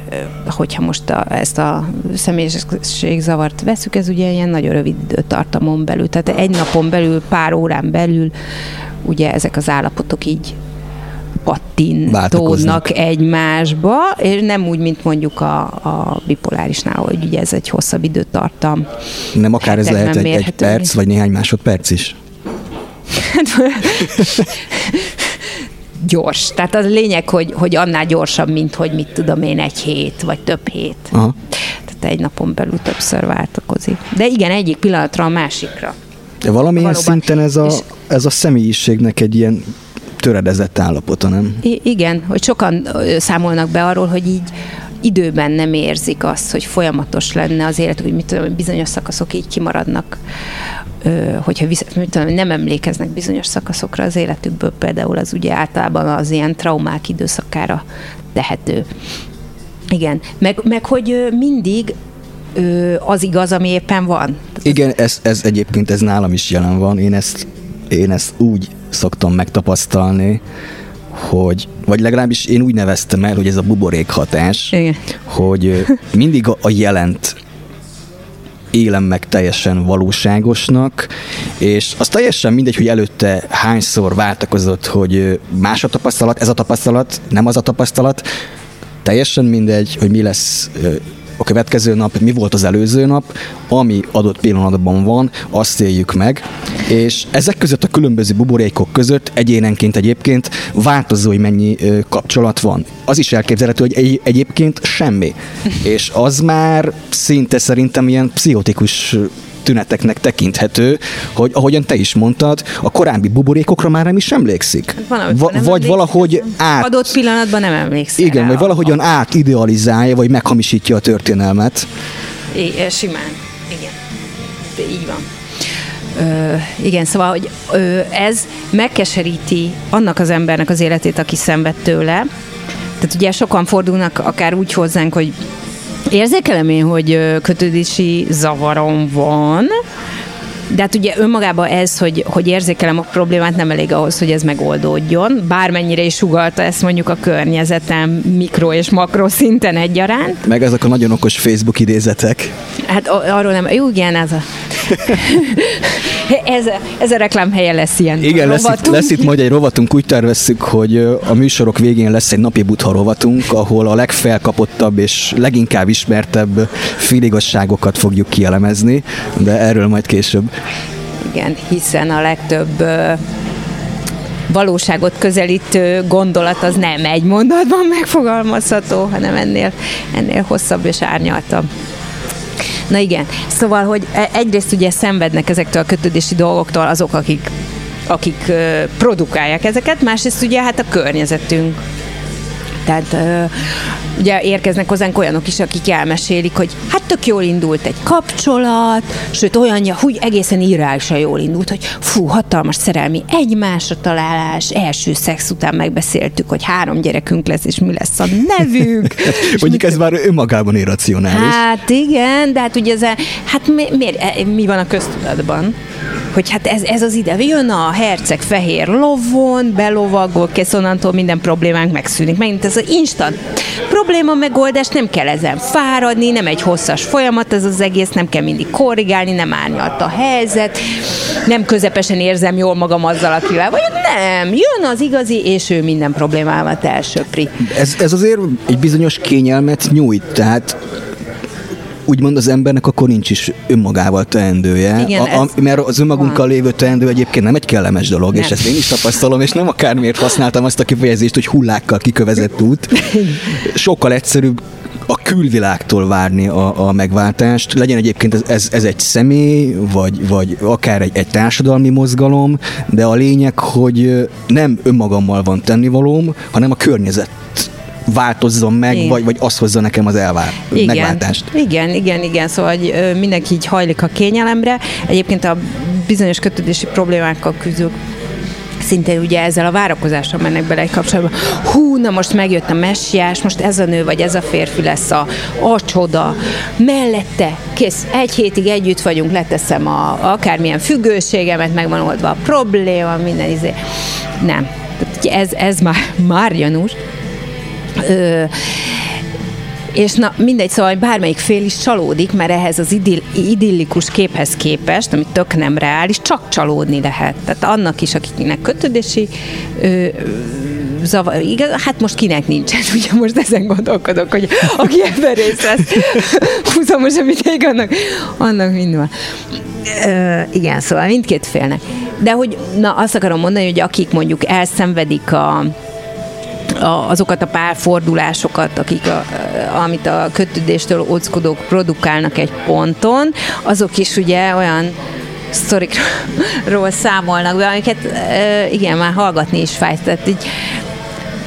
hogyha most a, ezt a személyiségzavart veszük, ez ugye ilyen nagyon rövid időtartamon belül, tehát egy napon belül, pár órán belül, ugye ezek az állapotok így pattintódnak egymásba, és nem úgy, mint mondjuk a, a bipolárisnál, hogy ugye ez egy hosszabb időtartam. Nem akár ez lehet egy, egy perc, vagy néhány másodperc is? gyors. Tehát az a lényeg, hogy, hogy annál gyorsabb, mint hogy mit tudom én, egy hét, vagy több hét. Aha. Tehát egy napon belül többször változik. De igen, egyik pillanatra a másikra. De valamilyen Valóban. szinten ez a, ez a személyiségnek egy ilyen töredezett állapota, nem? I- igen, hogy sokan számolnak be arról, hogy így időben nem érzik azt, hogy folyamatos lenne az élet, hogy mit tudom, bizonyos szakaszok így kimaradnak hogyha vissza, tudom, nem emlékeznek bizonyos szakaszokra az életükből, például az ugye általában az ilyen traumák időszakára tehető. Igen, meg, meg hogy mindig az igaz, ami éppen van. Igen, ez, ez egyébként ez nálam is jelen van. Én ezt, én ezt úgy szoktam megtapasztalni, hogy, vagy legalábbis én úgy neveztem el, hogy ez a buborék hatás, Igen. hogy mindig a, a jelent élem meg teljesen valóságosnak, és az teljesen mindegy, hogy előtte hányszor váltakozott, hogy más a tapasztalat, ez a tapasztalat, nem az a tapasztalat, teljesen mindegy, hogy mi lesz a következő nap, mi volt az előző nap, ami adott pillanatban van, azt éljük meg, és ezek között a különböző buborékok között egyénenként egyébként változó, hogy mennyi kapcsolat van. Az is elképzelhető, hogy egy, egyébként semmi. És az már szinte szerintem ilyen pszichotikus tüneteknek tekinthető, hogy ahogyan te is mondtad, a korábbi buborékokra már nem is emlékszik. Van, Va- nem vagy valahogy át... Adott pillanatban nem emlékszik. Igen, vagy valahogyan átidealizálja, vagy meghamisítja a történelmet. I- simán, igen. De így van. Ö, igen, szóval, hogy ö, ez megkeseríti annak az embernek az életét, aki szenved tőle. Tehát ugye sokan fordulnak akár úgy hozzánk, hogy Érzékelem én, hogy kötődési zavarom van, de hát ugye önmagában ez, hogy, hogy érzékelem a problémát, nem elég ahhoz, hogy ez megoldódjon. Bármennyire is sugalta ezt mondjuk a környezetem mikro és makro szinten egyaránt. Meg ezek a nagyon okos Facebook idézetek. Hát arról nem, jó, igen, ez a ez, ez a reklámhelye lesz ilyen Igen, lesz itt, lesz itt majd egy rovatunk, úgy tervezzük, hogy a műsorok végén lesz egy napi butha rovatunk, ahol a legfelkapottabb és leginkább ismertebb féligasságokat fogjuk kielemezni, de erről majd később. Igen, hiszen a legtöbb valóságot közelítő gondolat az nem egy mondatban megfogalmazható, hanem ennél, ennél hosszabb és árnyaltabb. Na igen, szóval, hogy e- egyrészt ugye szenvednek ezektől a kötődési dolgoktól azok, akik akik produkálják ezeket, másrészt ugye hát a környezetünk. Tehát ugye érkeznek hozzánk olyanok is, akik elmesélik, hogy hát tök jól indult egy kapcsolat, sőt olyanja, hogy egészen irreálisan jól indult, hogy fú, hatalmas szerelmi egymásra találás, első szex után megbeszéltük, hogy három gyerekünk lesz, és mi lesz a nevük. Mondjuk ez már önmagában irracionális. Hát igen, de hát ugye ez, hát mi, miért, e, mi van a köztudatban? Hogy hát ez, ez az ide, jön a herceg fehér lovon, belovagol, kész onnantól minden problémánk megszűnik. Megint ez az instant probléma megoldás, nem kell ezen fáradni, nem egy hosszas folyamat ez az egész, nem kell mindig korrigálni, nem árnyalt a helyzet, nem közepesen érzem jól magam azzal, akivel vagy nem, jön az igazi, és ő minden problémámat elsöpri. Ez, ez azért egy bizonyos kényelmet nyújt, tehát úgymond az embernek akkor nincs is önmagával teendője, Igen, a, a, mert az önmagunkkal van. lévő teendő egyébként nem egy kellemes dolog, nem. és ezt én is tapasztalom, és nem akármiért használtam azt a kifejezést, hogy hullákkal kikövezett út. Sokkal egyszerűbb a külvilágtól várni a, a megváltást. Legyen egyébként ez, ez, ez egy személy, vagy, vagy akár egy, egy társadalmi mozgalom, de a lényeg, hogy nem önmagammal van tennivalóm, hanem a környezet változzon meg, igen. vagy, vagy az hozza nekem az elvár, igen. megváltást. Igen, igen, igen, szóval hogy mindenki így hajlik a kényelemre. Egyébként a bizonyos kötődési problémákkal küzdők szintén ugye ezzel a várakozással mennek bele egy kapcsolatban. Hú, na most megjött a messiás, most ez a nő vagy ez a férfi lesz a, a csoda. Mellette, kész, egy hétig együtt vagyunk, leteszem a, akármilyen függőségemet, megvan oldva a probléma, minden izé. Nem. Ez, ez már, már Janus, Ö, és na mindegy, szóval bármelyik fél is csalódik, mert ehhez az idill, idillikus képhez képest, ami tök nem reális, csak csalódni lehet. Tehát annak is, akiknek kötődési ö, zavar, igaz, hát most kinek nincsen, ugye most ezen gondolkodok, hogy aki ebben részt vesz, húzamos a ideig, annak, annak mind van. Ö, igen, szóval mindkét félnek. De hogy, na azt akarom mondani, hogy akik mondjuk elszenvedik a, azokat a párfordulásokat, akik a, amit a kötődéstől óckodók produkálnak egy ponton, azok is ugye olyan sztorikról számolnak be, amiket igen, már hallgatni is fájt. Tehát így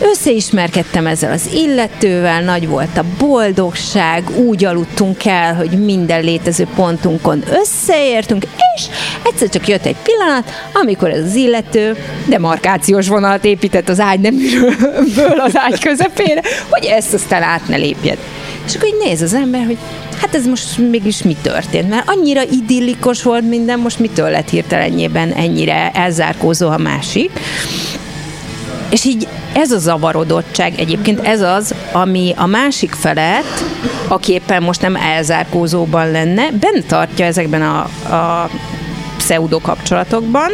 Összeismerkedtem ezzel az illetővel, nagy volt a boldogság, úgy aludtunk el, hogy minden létező pontunkon összeértünk, és egyszer csak jött egy pillanat, amikor ez az illető demarkációs vonalat épített az ágy neműről az ágy közepére, hogy ezt aztán át ne lépjed. És akkor így néz az ember, hogy hát ez most mégis mi történt, mert annyira idillikos volt minden, most mitől lett hirtelenjében ennyire elzárkózó a másik. És így ez a zavarodottság egyébként ez az, ami a másik felet, aki éppen most nem elzárkózóban lenne, bent tartja ezekben a, a pseudo kapcsolatokban,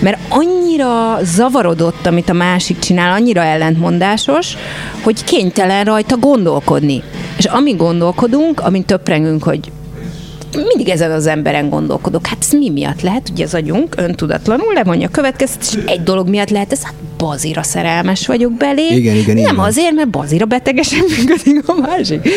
mert annyira zavarodott, amit a másik csinál, annyira ellentmondásos, hogy kénytelen rajta gondolkodni. És amíg gondolkodunk, amint töprengünk, hogy mindig ezen az emberen gondolkodok. Hát ez mi miatt lehet? Ugye az agyunk öntudatlanul levonja a következtetés, egy dolog miatt lehet, ez hát bazira szerelmes vagyok belé. Igen, igen, Nem igen. azért, mert bazira betegesen működik a másik.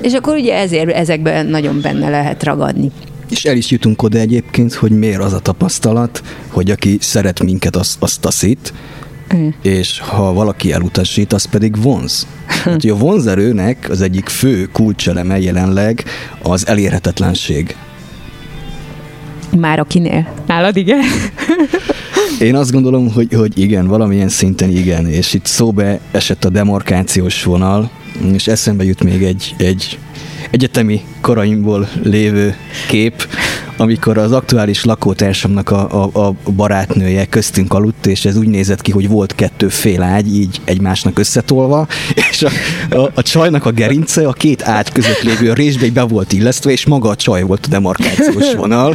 És akkor ugye ezért ezekben nagyon benne lehet ragadni. És el is jutunk oda egyébként, hogy miért az a tapasztalat, hogy aki szeret minket, az, az taszít, Mm. és ha valaki elutasít, az pedig vonz. Hát, a vonzerőnek az egyik fő kulcseleme jelenleg az elérhetetlenség. Már akinél. Nálad igen? Én azt gondolom, hogy, hogy igen, valamilyen szinten igen, és itt szóbe esett a demarkációs vonal, és eszembe jut még egy, egy egyetemi koraimból lévő kép, amikor az aktuális lakótársamnak a, a, a barátnője köztünk aludt, és ez úgy nézett ki, hogy volt kettő fél ágy, így egymásnak összetolva, és a, a, a csajnak a gerince a két ágy között lévő résbe be volt illesztve, és maga a csaj volt a demarkációs vonal,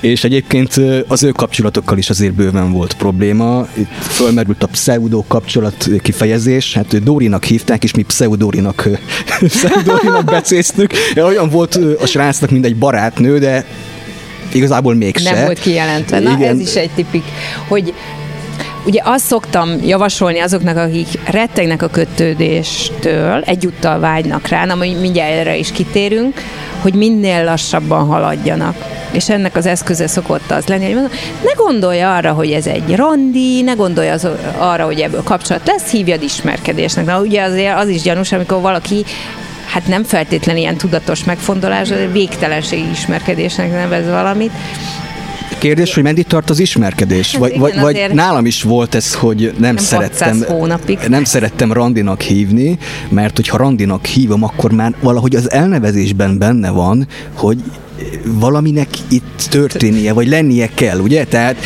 és egyébként az ő kapcsolatokkal is azért bőven volt probléma. Itt fölmerült a pseudo kapcsolat kifejezés, hát Dórinak hívták, és mi pseudorinak, pseudorinak becéztük. Olyan volt a srácnak, mint egy barátnő, de igazából mégse. Nem volt kijelentve. Na, Igen. ez is egy tipik, hogy Ugye azt szoktam javasolni azoknak, akik rettegnek a kötődéstől, egyúttal vágynak rá, na mindjárt erre is kitérünk, hogy minél lassabban haladjanak. És ennek az eszköze szokott az lenni, hogy mondom, ne gondolj arra, hogy ez egy randi, ne gondolj az, arra, hogy ebből kapcsolat lesz, hívjad ismerkedésnek. Na ugye azért az is gyanús, amikor valaki hát nem feltétlenül ilyen tudatos megfontolás, de végtelenség ismerkedésnek nevez valamit. Kérdés, hogy meddig tart az ismerkedés? Hát vagy, igen, vagy, vagy nálam is volt ez, hogy nem, Nem szerettem, 600 hónapig. nem szerettem randinak hívni, mert hogyha randinak hívom, akkor már valahogy az elnevezésben benne van, hogy valaminek itt történnie, vagy lennie kell, ugye? Tehát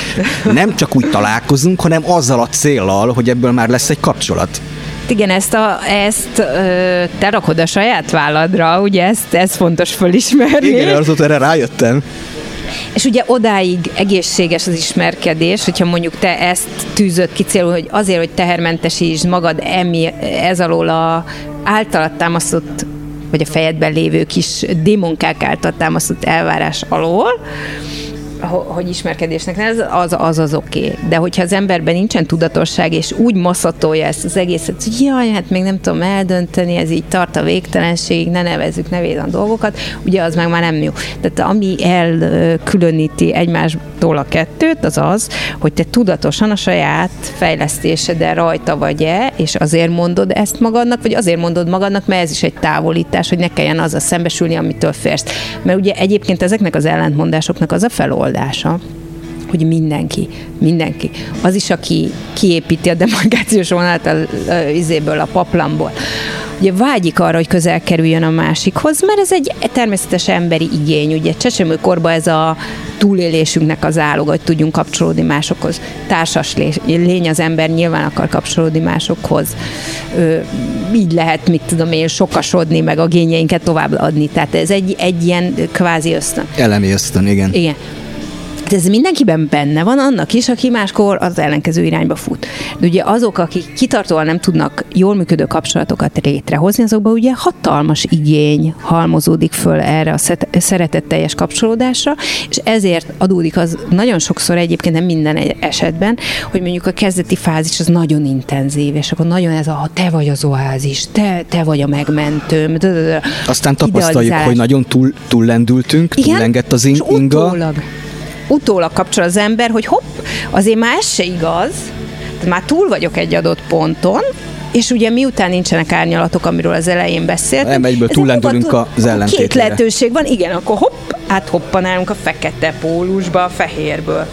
nem csak úgy találkozunk, hanem azzal a céllal, hogy ebből már lesz egy kapcsolat. Igen, ezt, a, ezt ö, te rakod a saját válladra, ugye ezt, ez fontos fölismerni. Igen, azóta erre rájöttem. És ugye odáig egészséges az ismerkedés, hogyha mondjuk te ezt tűzött ki célul, hogy azért, hogy tehermentesítsd magad emi, ez alól a általad támasztott vagy a fejedben lévő kis démonkák által támasztott elvárás alól, hogy ismerkedésnek ez, az az, az oké. Okay. De hogyha az emberben nincsen tudatosság, és úgy maszatolja ezt az egészet, hogy jaj, hát még nem tudom eldönteni, ez így tart a végtelenségig, ne nevezzük nevét a dolgokat, ugye az meg már nem jó. Tehát ami elkülöníti egymástól a kettőt, az az, hogy te tudatosan a saját fejlesztésedre rajta vagy-e, és azért mondod ezt magadnak, vagy azért mondod magadnak, mert ez is egy távolítás, hogy ne kelljen azzal szembesülni, amitől férsz. Mert ugye egyébként ezeknek az ellentmondásoknak az a feloldása, hogy mindenki, mindenki. Az is, aki kiépíti a demarkációs vonalat a, a, izéből, a paplamból. Ugye vágyik arra, hogy közel kerüljön a másikhoz, mert ez egy természetes emberi igény. Ugye csecsemőkorban ez a túlélésünknek az áloga, hogy tudjunk kapcsolódni másokhoz. Társas lé- lény az ember nyilván akar kapcsolódni másokhoz. Ö, így lehet, mit tudom én, sokasodni, meg a gényeinket továbbadni. Tehát ez egy, egy ilyen kvázi ösztön. Elemi ösztön, igen. Igen. De ez mindenkiben benne van, annak is, aki máskor az ellenkező irányba fut. De ugye azok, akik kitartóan nem tudnak jól működő kapcsolatokat létrehozni, azokban ugye hatalmas igény halmozódik föl erre a szeretetteljes kapcsolódásra, és ezért adódik az nagyon sokszor egyébként nem minden esetben, hogy mondjuk a kezdeti fázis az nagyon intenzív, és akkor nagyon ez a "Ha te vagy az oázis, te, te vagy a megmentőm. dö- dö- dö." Aztán tapasztaljuk, hogy nagyon túl, túllendültünk, túlengett az in- és inga. Utólag, kapcsol az ember, hogy hopp, azért már ez se igaz, már túl vagyok egy adott ponton, és ugye miután nincsenek árnyalatok, amiről az elején beszéltünk. Nem, egyből túllendülünk az ellentétére. Két lehetőség van, igen, akkor hopp, áthoppanálunk a fekete pólusba, a fehérből.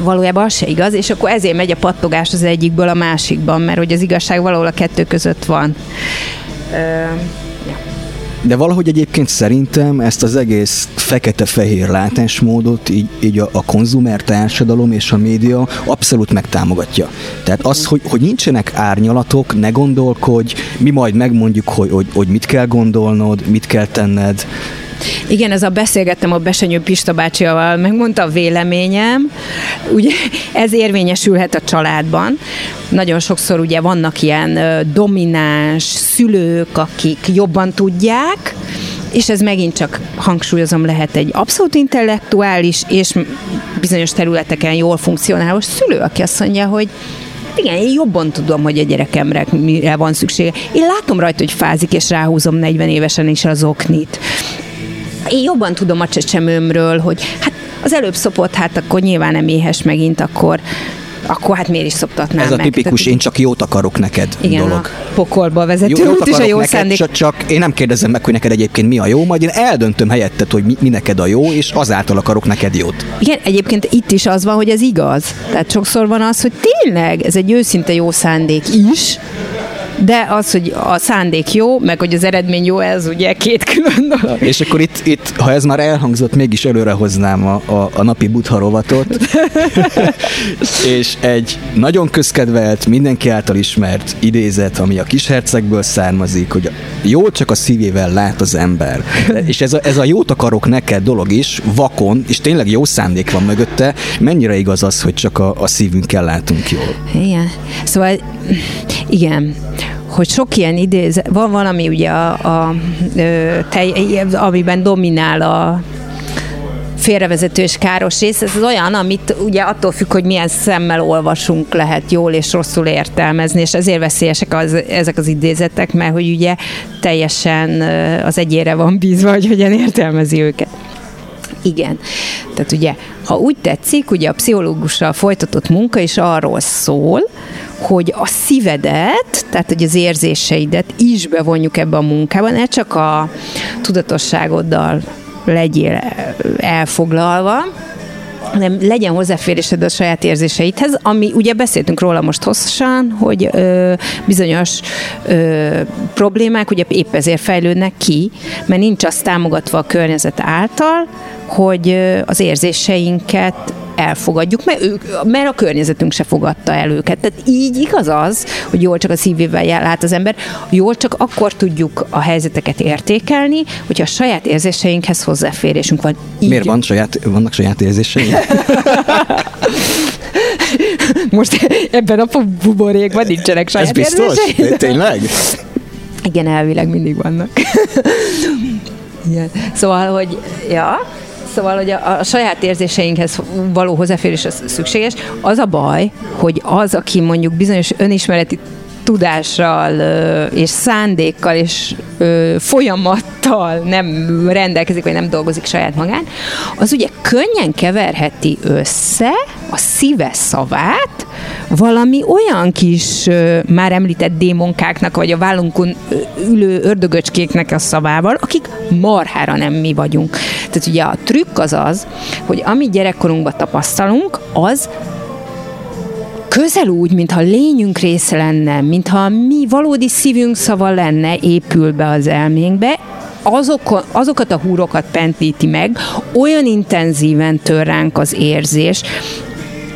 Valójában az se igaz, és akkor ezért megy a pattogás az egyikből a másikban, mert hogy az igazság valahol a kettő között van. Ö. De valahogy egyébként szerintem ezt az egész fekete-fehér látásmódot így, így a, a konzumer társadalom és a média abszolút megtámogatja. Tehát az, hogy, hogy nincsenek árnyalatok, ne gondolkodj, mi majd megmondjuk, hogy, hogy, hogy mit kell gondolnod, mit kell tenned, Igen, ez a beszélgettem a Besenyő Pista bácsival, megmondta a véleményem, ugye ez érvényesülhet a családban. Nagyon sokszor ugye vannak ilyen domináns szülők, akik jobban tudják, és ez megint csak hangsúlyozom, lehet egy abszolút intellektuális és bizonyos területeken jól funkcionáló szülő, aki azt mondja, hogy igen, én jobban tudom, hogy a gyerekemre mire van szüksége. Én látom rajta, hogy fázik, és ráhúzom 40 évesen is az oknit. Én jobban tudom a csecsemőmről, hogy hát az előbb szopott, hát akkor nyilván nem éhes megint, akkor akkor hát miért is szoptatnám Ez a meg? tipikus, én csak jót akarok neked igen, dolog. a pokolba vezető Jó, jót és a jó neked, szándék. csak, csak én nem kérdezem meg, hogy neked egyébként mi a jó, majd én eldöntöm helyetted, hogy mi, mi neked a jó, és azáltal akarok neked jót. Igen, egyébként itt is az van, hogy ez igaz. Tehát sokszor van az, hogy tényleg ez egy őszinte jó szándék is, de az, hogy a szándék jó, meg hogy az eredmény jó, ez ugye két külön dolog. És akkor itt, itt ha ez már elhangzott, mégis előre hoznám a, a, a napi butha rovatot. és egy nagyon közkedvelt, mindenki által ismert idézet, ami a kishercegből származik, hogy jó csak a szívével lát az ember. és ez a, ez a jót akarok neked dolog is, vakon, és tényleg jó szándék van mögötte, mennyire igaz az, hogy csak a, a szívünkkel látunk jól. Igen. Szóval igen, hogy sok ilyen idézet, van valami ugye a, a, tej, amiben dominál a félrevezető és káros rész, ez az olyan, amit ugye attól függ, hogy milyen szemmel olvasunk, lehet jól és rosszul értelmezni, és ezért veszélyesek az, ezek az idézetek, mert hogy ugye teljesen az egyére van bízva, hogy hogyan értelmezi őket. Igen. Tehát ugye, ha úgy tetszik, ugye a pszichológussal folytatott munka is arról szól, hogy a szívedet, tehát hogy az érzéseidet is bevonjuk ebbe a munkába, ne csak a tudatosságoddal legyél elfoglalva, hanem legyen hozzáférésed a saját érzéseidhez, ami ugye beszéltünk róla most hosszasan, hogy ö, bizonyos ö, problémák ugye épp ezért fejlődnek ki, mert nincs azt támogatva a környezet által, hogy ö, az érzéseinket elfogadjuk, mert, ők, mert a környezetünk se fogadta el őket. Tehát így igaz az, hogy jól csak a szívével lát az ember, jól csak akkor tudjuk a helyzeteket értékelni, hogyha a saját érzéseinkhez hozzáférésünk van. Így... Miért van saját, vannak saját érzéseink? Most ebben a buborékban nincsenek saját Ez biztos? érzéseink. Tényleg? Igen, elvileg mindig vannak. Igen. Szóval, hogy ja, Szóval, hogy a, a saját érzéseinkhez való hozzáférés az szükséges. Az a baj, hogy az, aki mondjuk bizonyos önismereti tudással és szándékkal és folyamattal nem rendelkezik, vagy nem dolgozik saját magán, az ugye könnyen keverheti össze a szíve szavát valami olyan kis már említett démonkáknak, vagy a vállunkon ülő ördögöcskéknek a szavával, akik marhára nem mi vagyunk. Tehát ugye a trükk az az, hogy amit gyerekkorunkban tapasztalunk, az közel úgy, mintha lényünk része lenne, mintha mi valódi szívünk szava lenne, épül be az elménkbe, azok, azokat a húrokat pentíti meg, olyan intenzíven tör ránk az érzés,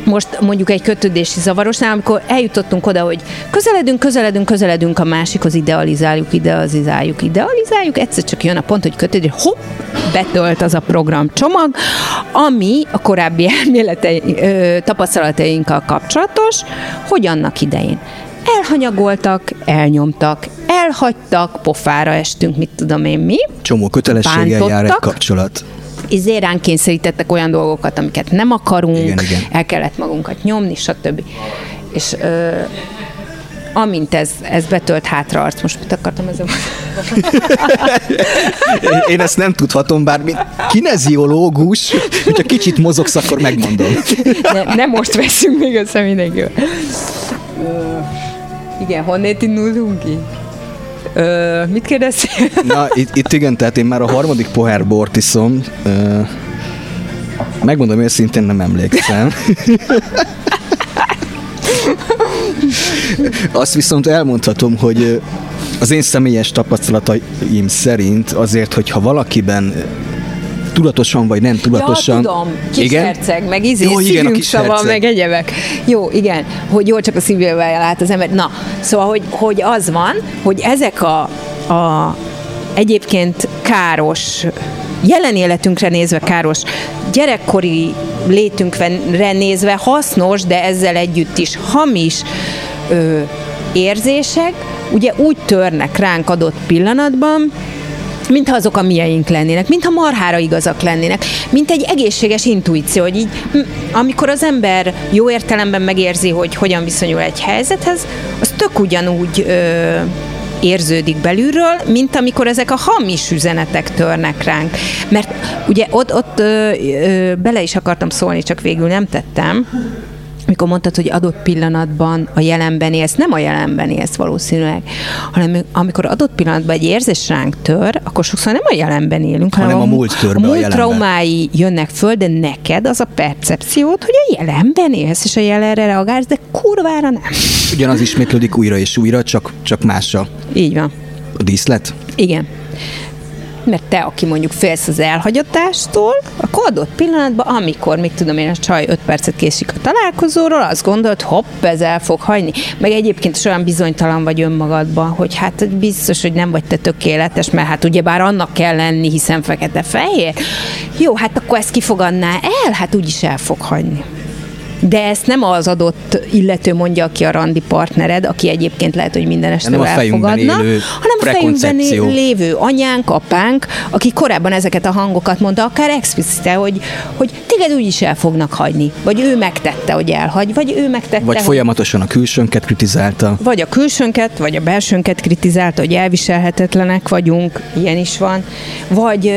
most mondjuk egy kötődési zavarosnál, amikor eljutottunk oda, hogy közeledünk, közeledünk, közeledünk a másikhoz, idealizáljuk, idealizáljuk, idealizáljuk, egyszer csak jön a pont, hogy kötődés, hopp, betölt az a program csomag, ami a korábbi elméletei, tapasztalatainkkal kapcsolatos, hogy annak idején elhanyagoltak, elnyomtak, elhagytak, pofára estünk, mit tudom én mi. Csomó kötelességgel jár egy kapcsolat izé ránk kényszerítettek olyan dolgokat, amiket nem akarunk, igen, igen. el kellett magunkat nyomni, stb. És ö, amint ez, ez betölt hátraarc, most mit akartam ezzel? Én ezt nem tudhatom, bár mint kineziológus, hogyha kicsit mozogsz, akkor megmondom. Ne, nem most veszünk még össze mindenkivel. Igen, honnét indultunk ki? Ö, mit kérdeztél? Na, itt, itt igen, tehát én már a harmadik pohár bort iszom. Ö, megmondom őszintén, nem emlékszem. Azt viszont elmondhatom, hogy az én személyes tapasztalataim szerint azért, hogyha valakiben tudatosan vagy nem tudatosan. Ja, tudom, kis igen? herceg, meg izé, jó, igen, a kis szava, herceg. meg egyebek. Jó, igen, hogy jól csak a szívével lát az ember. Na, szóval, hogy, hogy az van, hogy ezek a, a egyébként káros jelen életünkre nézve káros, gyerekkori létünkre nézve hasznos, de ezzel együtt is hamis ö, érzések, ugye úgy törnek ránk adott pillanatban, mintha azok a mieink lennének, mintha marhára igazak lennének, mint egy egészséges intuíció, hogy így, amikor az ember jó értelemben megérzi, hogy hogyan viszonyul egy helyzethez, az tök ugyanúgy ö, érződik belülről, mint amikor ezek a hamis üzenetek törnek ránk. Mert ugye ott, ott ö, ö, bele is akartam szólni, csak végül nem tettem, mikor mondtad, hogy adott pillanatban a jelenben élsz, nem a jelenben élsz valószínűleg, hanem amikor adott pillanatban egy érzés ránk tör, akkor sokszor nem a jelenben élünk, hanem, hanem a, a múlt a, múlt a traumái jönnek föl, de neked az a percepciót, hogy a jelenben élsz, és a jelenre reagálsz, de kurvára nem. Ugyanaz ismétlődik újra és újra, csak, csak másra. Így van. A díszlet? Igen mert te, aki mondjuk félsz az elhagyatástól, akkor adott pillanatban, amikor, még tudom én, a csaj 5 percet késik a találkozóról, azt gondolod, hopp, ez el fog hagyni. Meg egyébként is olyan bizonytalan vagy önmagadban, hogy hát biztos, hogy nem vagy te tökéletes, mert hát ugyebár annak kell lenni, hiszen fekete-fehér. Jó, hát akkor ezt kifogadná el, hát úgyis el fog hagyni de ezt nem az adott illető mondja ki a randi partnered, aki egyébként lehet, hogy minden este elfogadna, hanem a fejünkben lévő anyánk, apánk, aki korábban ezeket a hangokat mondta, akár explicite, hogy, hogy téged úgyis el fognak hagyni, vagy ő megtette, hogy elhagy, vagy ő megtette, Vagy hogy... folyamatosan a külsőnket kritizálta. Vagy a külsőnket, vagy a belsőnket kritizálta, hogy elviselhetetlenek vagyunk, ilyen is van. Vagy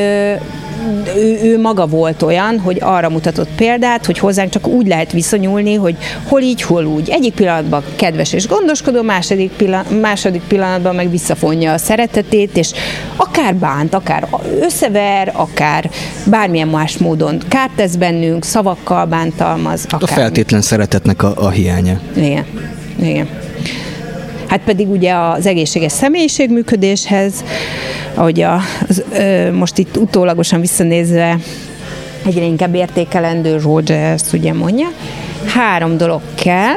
ő, ő maga volt olyan, hogy arra mutatott példát, hogy hozzánk csak úgy lehet viszonyulni, hogy hol így, hol úgy. Egyik pillanatban kedves és gondoskodó, második, pillanat, második pillanatban meg visszafonja a szeretetét, és akár bánt, akár összever, akár bármilyen más módon kárt tesz bennünk, szavakkal bántalmaz. Akár a feltétlen szeretetnek a, a hiánya. Igen. Igen. Hát pedig ugye az egészséges személyiségműködéshez, ahogy a, az, ö, most itt utólagosan visszanézve egyre inkább értékelendő Rogers ugye mondja, három dolog kell,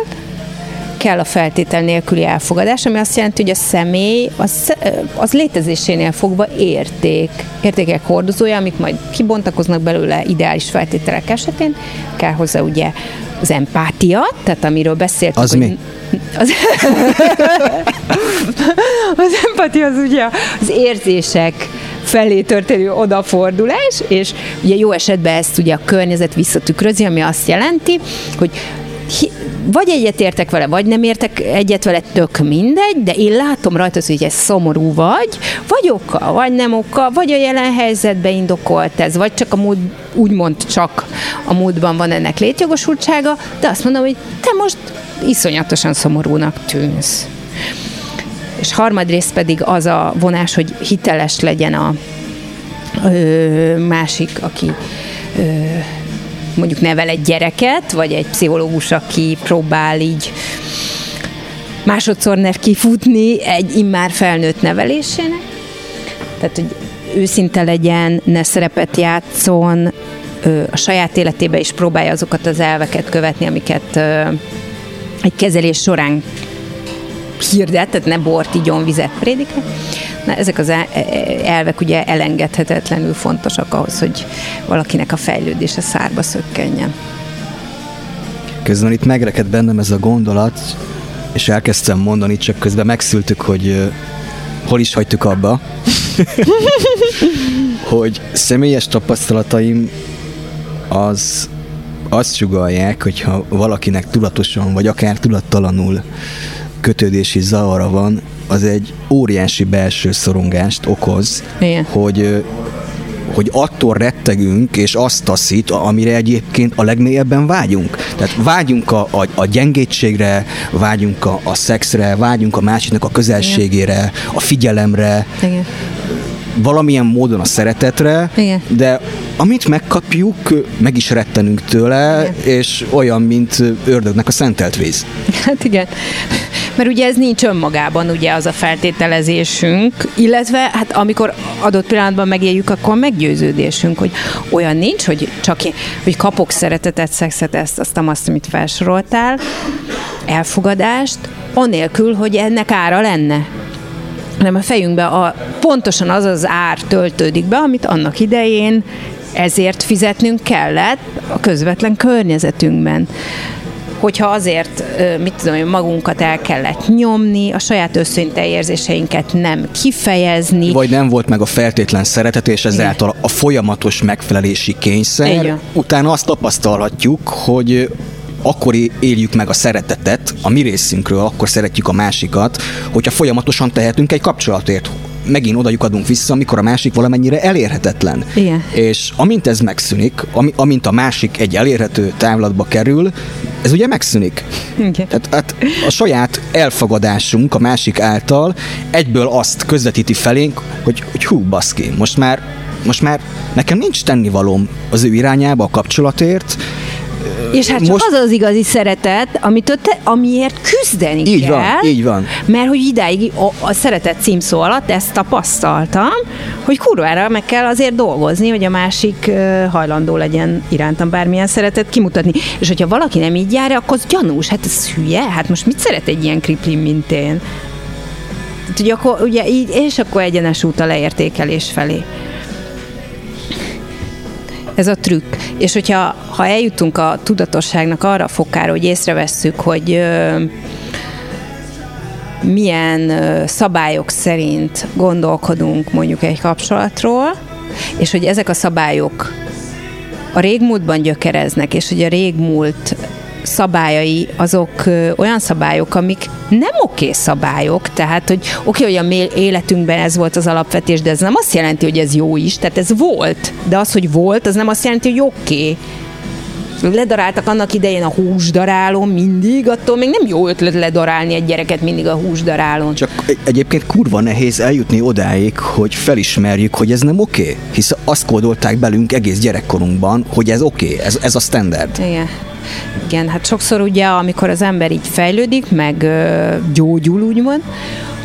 kell a feltétel nélküli elfogadás, ami azt jelenti, hogy a személy az, az létezésénél fogva érték, értékek hordozója, amik majd kibontakoznak belőle ideális feltételek esetén. Kell hozzá ugye az empátia, tehát amiről beszéltünk. Az mi? Az, az empatia az ugye az érzések felé történő odafordulás, és ugye jó esetben ezt ugye a környezet visszatükrözi, ami azt jelenti, hogy vagy egyet értek vele, vagy nem értek egyet vele, tök mindegy, de én látom rajta, hogy ez szomorú vagy, vagy oka, vagy nem oka, vagy a jelen helyzetben indokolt ez, vagy csak a múlt, úgymond csak a múltban van ennek létjogosultsága, de azt mondom, hogy te most iszonyatosan szomorúnak tűnsz. És harmadrészt pedig az a vonás, hogy hiteles legyen a ö, másik, aki ö, mondjuk nevel egy gyereket, vagy egy pszichológus, aki próbál így másodszor nev kifutni egy immár felnőtt nevelésének. Tehát, hogy őszinte legyen, ne szerepet játszon, a saját életébe is próbálja azokat az elveket követni, amiket egy kezelés során hirdet, tehát ne bort, igyon, vizet prédikál. Na, ezek az e- e- elvek ugye elengedhetetlenül fontosak ahhoz, hogy valakinek a fejlődése szárba szökkenjen. Közben itt megrekedt bennem ez a gondolat, és elkezdtem mondani, csak közben megszültük, hogy hol is hagytuk abba, hogy személyes tapasztalataim az azt sugalják, hogyha valakinek tudatosan, vagy akár tudattalanul kötődési zavara van, az egy óriási belső szorongást okoz, Igen. hogy hogy attól rettegünk, és azt taszít, amire egyébként a legmélyebben vágyunk. Tehát vágyunk a, a, a gyengétségre, vágyunk a, a szexre, vágyunk a másiknak a közelségére, a figyelemre, Igen. Valamilyen módon a szeretetre, Igen. de amit megkapjuk, meg is rettenünk tőle, igen. és olyan, mint ördögnek a szentelt víz. Hát igen. Mert ugye ez nincs önmagában ugye az a feltételezésünk, illetve hát amikor adott pillanatban megéljük, akkor meggyőződésünk, hogy olyan nincs, hogy csak hogy kapok szeretetet, szexet, ezt, azt, azt, amit felsoroltál, elfogadást, anélkül, hogy ennek ára lenne. Hanem a fejünkbe a, pontosan az az ár töltődik be, amit annak idején ezért fizetnünk kellett a közvetlen környezetünkben hogyha azért, mit tudom én, magunkat el kellett nyomni, a saját összönte érzéseinket nem kifejezni. Vagy nem volt meg a feltétlen szeretet, és ezáltal a folyamatos megfelelési kényszer. Utána azt tapasztalhatjuk, hogy akkor éljük meg a szeretetet a mi részünkről, akkor szeretjük a másikat, hogyha folyamatosan tehetünk egy kapcsolatért megint oda adunk vissza, amikor a másik valamennyire elérhetetlen. Igen. És amint ez megszűnik, amint a másik egy elérhető távlatba kerül, ez ugye megszűnik. Igen. Tehát hát a saját elfogadásunk a másik által egyből azt közvetíti felénk, hogy, hogy hú, baszki, most már, most már nekem nincs tennivalóm az ő irányába a kapcsolatért, és hát csak Most... az az igazi szeretet, amit te, amiért küzdeni így kell. Van, így van. Mert hogy idáig a, a szeretet címszó alatt ezt tapasztaltam, hogy kurvára meg kell azért dolgozni, hogy a másik uh, hajlandó legyen irántam bármilyen szeretet kimutatni. És hogyha valaki nem így jár, akkor az gyanús, hát ez hülye, hát most mit szeret egy ilyen kriplin, mint én? Ugye, akkor, ugye így, és akkor egyenes út a leértékelés felé. Ez a trükk. És hogyha ha eljutunk a tudatosságnak arra a fokára, hogy észrevesszük, hogy milyen szabályok szerint gondolkodunk mondjuk egy kapcsolatról, és hogy ezek a szabályok a régmúltban gyökereznek, és hogy a régmúlt szabályai azok olyan szabályok, amik nem oké szabályok, tehát hogy oké, hogy a életünkben ez volt az alapvetés, de ez nem azt jelenti, hogy ez jó is, tehát ez volt, de az, hogy volt, az nem azt jelenti, hogy oké. Ledaráltak annak idején a húsdarálón mindig, attól még nem jó ötlet ledarálni egy gyereket mindig a húsdarálón. Csak egyébként kurva nehéz eljutni odáig, hogy felismerjük, hogy ez nem oké, hisz azt kódolták belünk egész gyerekkorunkban, hogy ez oké, ez, ez a standard. Igen. Igen, hát sokszor ugye, amikor az ember így fejlődik, meg ö, gyógyul, úgymond,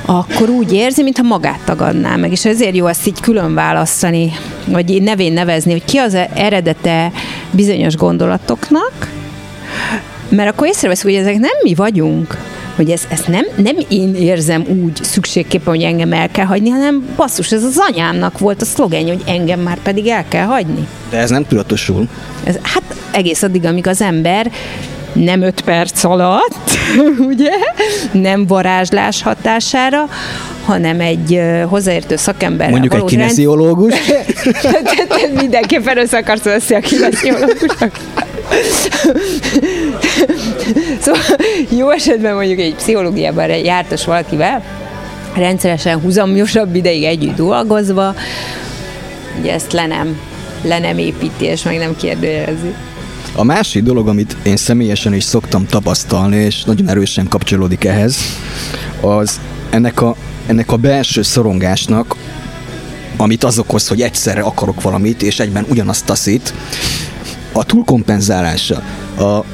akkor úgy érzi, mintha magát tagadná meg, és ezért jó ezt így külön választani, vagy nevén nevezni, hogy ki az eredete bizonyos gondolatoknak, mert akkor észreveszünk, hogy ezek nem mi vagyunk, hogy ez, ezt nem, nem én érzem úgy szükségképpen, hogy engem el kell hagyni, hanem basszus, ez az anyámnak volt a szlogenje, hogy engem már pedig el kell hagyni. De ez nem tudatosul. Ez, hát egész addig, amíg az ember nem öt perc alatt, ugye, nem varázslás hatására, hanem egy hozzáértő szakember. Mondjuk egy kinesziológus. Mindenképpen össze akarsz veszni a kinesziológusnak. szóval jó esetben mondjuk egy pszichológiában jártas valakivel, rendszeresen húzamosabb ideig együtt dolgozva, ugye ezt le nem, le nem építi, és meg nem kérdőjelezi. A másik dolog, amit én személyesen is szoktam tapasztalni, és nagyon erősen kapcsolódik ehhez, az ennek a, ennek a belső szorongásnak, amit az okoz, hogy egyszerre akarok valamit, és egyben ugyanazt taszít, a túlkompenzálása. A,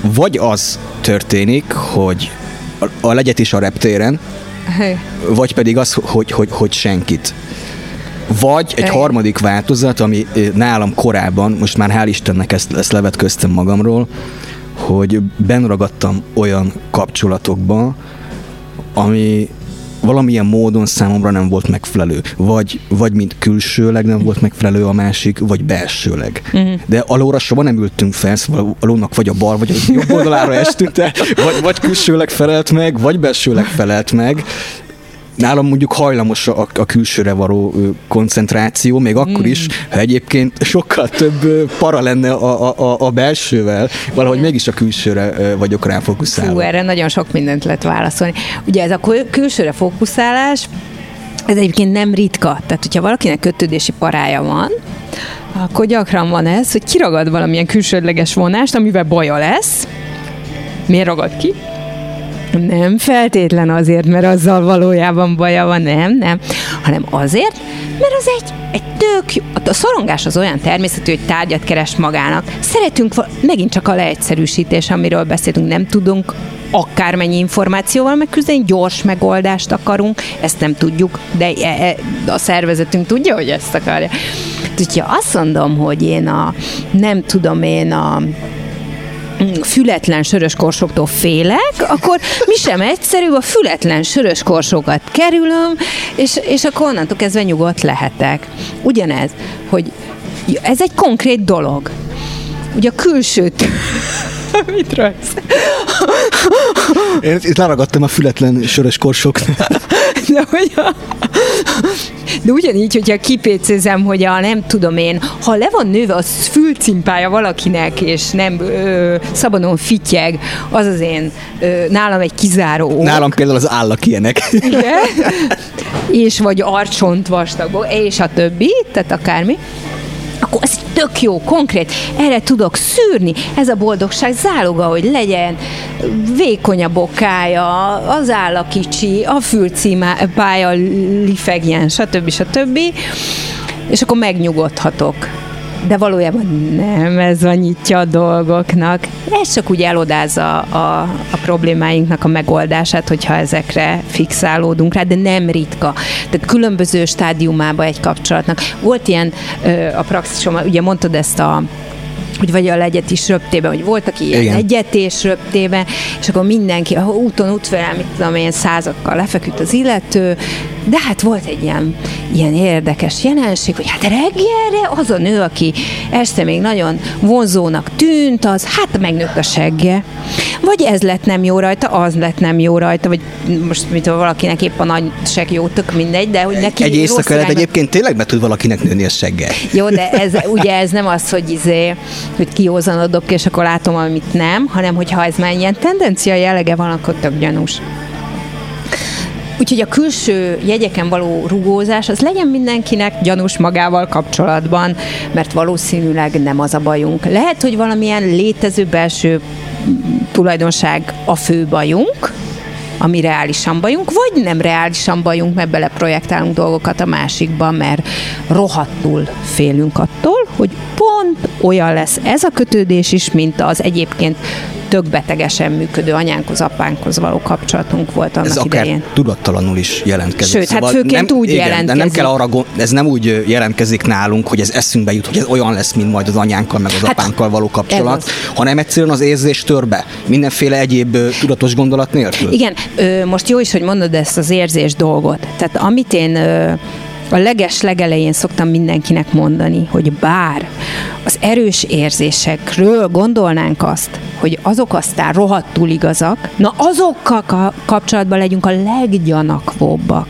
vagy az történik, hogy a, a legyet is a reptéren, hey. vagy pedig az, hogy, hogy, hogy senkit. Vagy egy harmadik változat, ami nálam korábban, most már hál' Istennek ezt, ezt levetköztem magamról, hogy benragadtam olyan kapcsolatokba, ami valamilyen módon számomra nem volt megfelelő. Vagy, vagy mint külsőleg nem volt megfelelő a másik, vagy belsőleg. Uh-huh. De alóra soha nem ültünk fel, szóval alónak vagy a bal, vagy a jobb oldalára estünk, vagy, vagy külsőleg felelt meg, vagy belsőleg felelt meg, nálam mondjuk hajlamos a, a külsőre való koncentráció, még akkor is, ha egyébként sokkal több para lenne a, a, a belsővel, valahogy mégis a külsőre vagyok rá fókuszálva. Fú, erre nagyon sok mindent lehet válaszolni. Ugye ez a külsőre fókuszálás, ez egyébként nem ritka. Tehát, hogyha valakinek kötődési parája van, akkor gyakran van ez, hogy kiragad valamilyen külsődleges vonást, amivel baja lesz. Miért ragad ki? Nem feltétlen azért, mert azzal valójában baja van, nem, nem, hanem azért, mert az egy, egy tök jó. A szorongás az olyan természetű, hogy tárgyat keres magának. Szeretünk, megint csak a leegyszerűsítés, amiről beszélünk, nem tudunk akármennyi információval megküzdeni, gyors megoldást akarunk, ezt nem tudjuk, de e, e, a szervezetünk tudja, hogy ezt akarja. Úgyhogy azt mondom, hogy én a, nem tudom én a fületlen sörös korsoktól félek, akkor mi sem egyszerű, a fületlen sörös korsokat kerülöm, és, és akkor onnantól kezdve nyugodt lehetek. Ugyanez, hogy ez egy konkrét dolog. Ugye a külsőt Mit rajsz? Én itt leragadtam a fületlen sörös korsok. De, hogy a, de ugyanígy, hogyha kipécézem, hogy a nem tudom én, ha le van nőve a fülcimpája valakinek, és nem ö, szabadon fityeg, az az én ö, nálam egy kizáró ok. Nálam például az állak ilyenek. Igen? és vagy arcsont vastag, és a többi, tehát akármi akkor ez tök jó, konkrét, erre tudok szűrni, ez a boldogság záloga, hogy legyen vékony a bokája, az áll a kicsi, a fülcímája lifegjen, stb. stb. És akkor megnyugodhatok de valójában nem ez a nyitja a dolgoknak. Ez csak úgy elodázza a, a problémáinknak a megoldását, hogyha ezekre fixálódunk rá, de nem ritka. Tehát különböző stádiumában egy kapcsolatnak. Volt ilyen a praxisom, ugye mondtad ezt a hogy vagy a legyet is röptében, hogy voltak ilyen Igen. egyetés röptében, és akkor mindenki, ha úton útfelel, mit tudom én, százakkal lefeküdt az illető, de hát volt egy ilyen, ilyen érdekes jelenség, hogy hát reggelre az a nő, aki este még nagyon vonzónak tűnt, az hát megnőtt a segge. Vagy ez lett nem jó rajta, az lett nem jó rajta, vagy most mit valakinek épp a nagy seg jó, tök mindegy, de hogy neki Egy éjszaka egyébként tényleg be tud valakinek nőni a segge. Jó, de ez, ugye ez nem az, hogy izé, hogy kiózanodok, és akkor látom, amit nem, hanem hogyha ez már ilyen tendencia jellege van, akkor tök gyanús. Úgyhogy a külső jegyeken való rugózás az legyen mindenkinek gyanús magával kapcsolatban, mert valószínűleg nem az a bajunk. Lehet, hogy valamilyen létező belső tulajdonság a fő bajunk, ami reálisan bajunk, vagy nem reálisan bajunk, mert beleprojektálunk dolgokat a másikba, mert rohadtul félünk attól, hogy pont olyan lesz ez a kötődés is, mint az egyébként tök betegesen működő anyánkhoz, apánkhoz való kapcsolatunk volt annak ez akár idején. tudattalanul is jelentkezik. Sőt, hát szóval hát főként nem, úgy igen, jelentkezik. De nem kell arra gond, ez nem úgy jelentkezik nálunk, hogy ez eszünkbe jut, hogy ez olyan lesz, mint majd az anyánkkal, meg az hát, apánkkal való kapcsolat, hanem egyszerűen az érzés törbe, mindenféle egyéb tudatos gondolat nélkül. Igen, ö, most jó is, hogy mondod ezt az érzés dolgot. Tehát amit én ö, a leges legelején szoktam mindenkinek mondani, hogy bár az erős érzésekről gondolnánk azt, hogy azok aztán rohadtul igazak, na azokkal kapcsolatban legyünk a leggyanakvóbbak.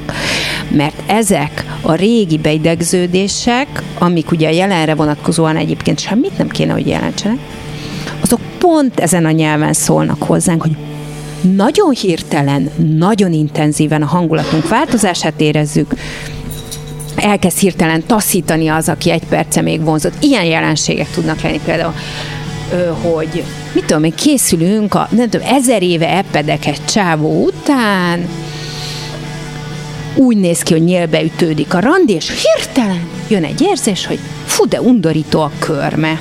Mert ezek a régi beidegződések, amik ugye a jelenre vonatkozóan egyébként semmit nem kéne, hogy jelentsenek, azok pont ezen a nyelven szólnak hozzánk, hogy nagyon hirtelen, nagyon intenzíven a hangulatunk változását érezzük, elkezd hirtelen taszítani az, aki egy perce még vonzott. Ilyen jelenségek tudnak lenni például hogy mit tudom én, készülünk a nem tudom, ezer éve epedek egy csávó után, úgy néz ki, hogy nyélbe ütődik a randi, és hirtelen jön egy érzés, hogy fú, de undorító a körme.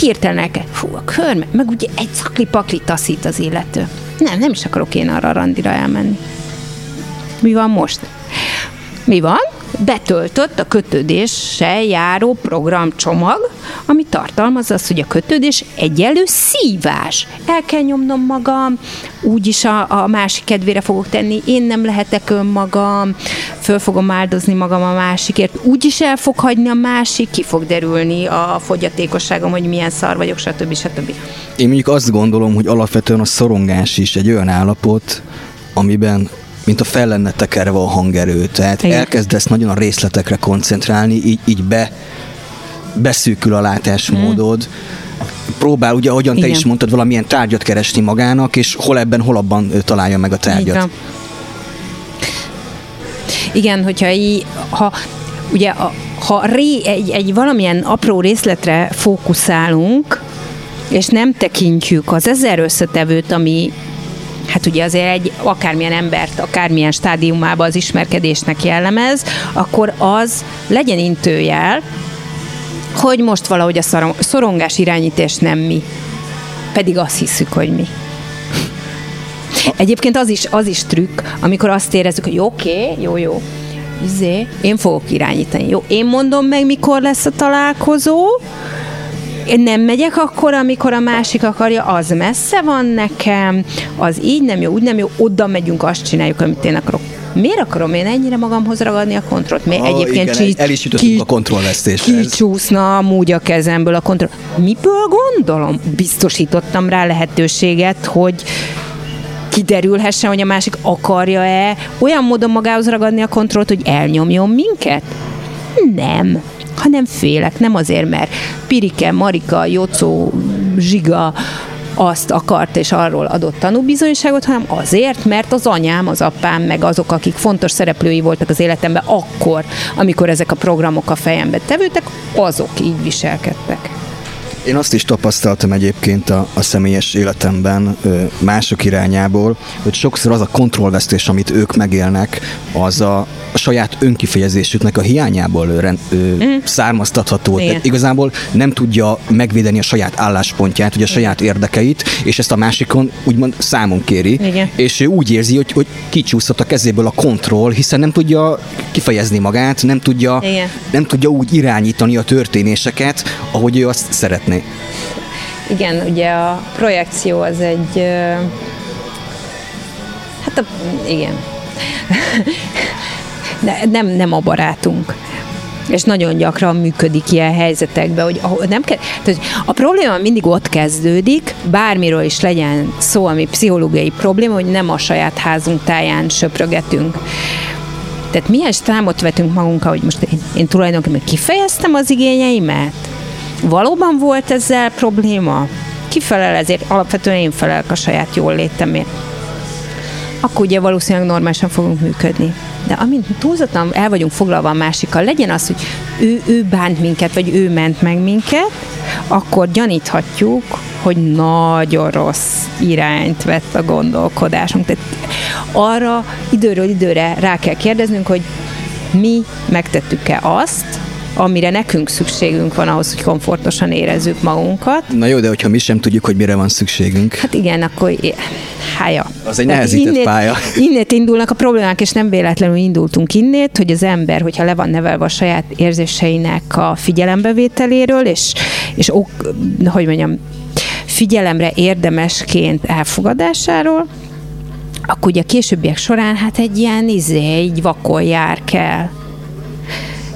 Hirtelen elkezd, fú, a körme, meg ugye egy szakli-pakli taszít az illető. Nem, nem is akarok én arra a randira elmenni. Mi van most? Mi van? Betöltött a kötődéssel járó programcsomag, ami tartalmaz azt, hogy a kötődés egyelő szívás. El kell nyomnom magam, úgyis a, a másik kedvére fogok tenni, én nem lehetek önmagam, föl fogom áldozni magam a másikért, úgyis el fog hagyni a másik, ki fog derülni a fogyatékosságom, hogy milyen szar vagyok, stb. stb. Én mondjuk azt gondolom, hogy alapvetően a szorongás is egy olyan állapot, amiben mint a fel lenne tekerve a hangerő. Tehát Igen. elkezdesz nagyon a részletekre koncentrálni, így, így be, beszűkül a látásmódod. Mm. Próbál, ugye, ahogyan Igen. te is mondtad, valamilyen tárgyat keresni magának, és hol ebben, hol abban találja meg a tárgyat. Igen, Igen hogyha így, ha ugye a, ha ré, egy, egy valamilyen apró részletre fókuszálunk, és nem tekintjük az ezer összetevőt, ami hát ugye azért egy akármilyen embert, akármilyen stádiumában az ismerkedésnek jellemez, akkor az legyen intőjel, hogy most valahogy a szorongás irányítás nem mi. Pedig azt hiszük, hogy mi. Egyébként az is, az is trükk, amikor azt érezzük, hogy oké, okay, jó, jó, izé, én fogok irányítani. Jó, én mondom meg, mikor lesz a találkozó, Én nem megyek akkor, amikor a másik akarja, az messze van nekem, az így nem jó, úgy nem jó, oda megyünk, azt csináljuk, amit én akarok. Miért akarom én ennyire magamhoz ragadni a kontrollt? Miért egyébként igen, csí- el is jutottunk a kontrollvesztéshez. Kicsúszna amúgy a kezemből a kontroll. Miből gondolom? Biztosítottam rá lehetőséget, hogy kiderülhessen, hogy a másik akarja-e olyan módon magához ragadni a kontrollt, hogy elnyomjon minket? Nem hanem félek, nem azért, mert Pirike, Marika, Jocó, Zsiga azt akart és arról adott tanúbizonyságot, hanem azért, mert az anyám, az apám, meg azok, akik fontos szereplői voltak az életemben akkor, amikor ezek a programok a fejembe tevődtek, azok így viselkedtek. Én azt is tapasztaltam egyébként a, a személyes életemben mások irányából, hogy sokszor az a kontrollvesztés, amit ők megélnek, az a, a saját önkifejezésüknek a hiányából rend, ö, mm. származtatható. Igen. Tehát igazából nem tudja megvédeni a saját álláspontját, vagy a saját érdekeit, és ezt a másikon úgymond számon kéri, Igen. és ő úgy érzi, hogy, hogy kicsúszott a kezéből a kontroll, hiszen nem tudja kifejezni magát, nem tudja, Igen. nem tudja úgy irányítani a történéseket, ahogy ő azt szeretné. Igen, ugye a projekció az egy... Hát a, igen. De nem, nem a barátunk. És nagyon gyakran működik ilyen helyzetekben, hogy nem kell, tehát a probléma mindig ott kezdődik, bármiről is legyen szó, ami pszichológiai probléma, hogy nem a saját házunk táján söprögetünk. Tehát milyen számot vetünk magunkkal, hogy most én, én tulajdonképpen kifejeztem az igényeimet? Valóban volt ezzel probléma? Ki felel ezért? Alapvetően én felelek a saját jól létemért. Akkor ugye valószínűleg normálisan fogunk működni. De amint túlzottan el vagyunk foglalva a másikkal, legyen az, hogy ő, ő bánt minket, vagy ő ment meg minket, akkor gyaníthatjuk, hogy nagyon rossz irányt vett a gondolkodásunk. Tehát arra időről időre rá kell kérdeznünk, hogy mi megtettük-e azt, amire nekünk szükségünk van ahhoz, hogy komfortosan érezzük magunkat. Na jó, de hogyha mi sem tudjuk, hogy mire van szükségünk. Hát igen, akkor hája. Az egy nehezített innét, pálya. Innét indulnak a problémák, és nem véletlenül indultunk innét, hogy az ember, hogyha le van nevelve a saját érzéseinek a figyelembevételéről, és, és ok, hogy mondjam, figyelemre érdemesként elfogadásáról, akkor ugye a későbbiek során hát egy ilyen izé, egy vakon jár kell.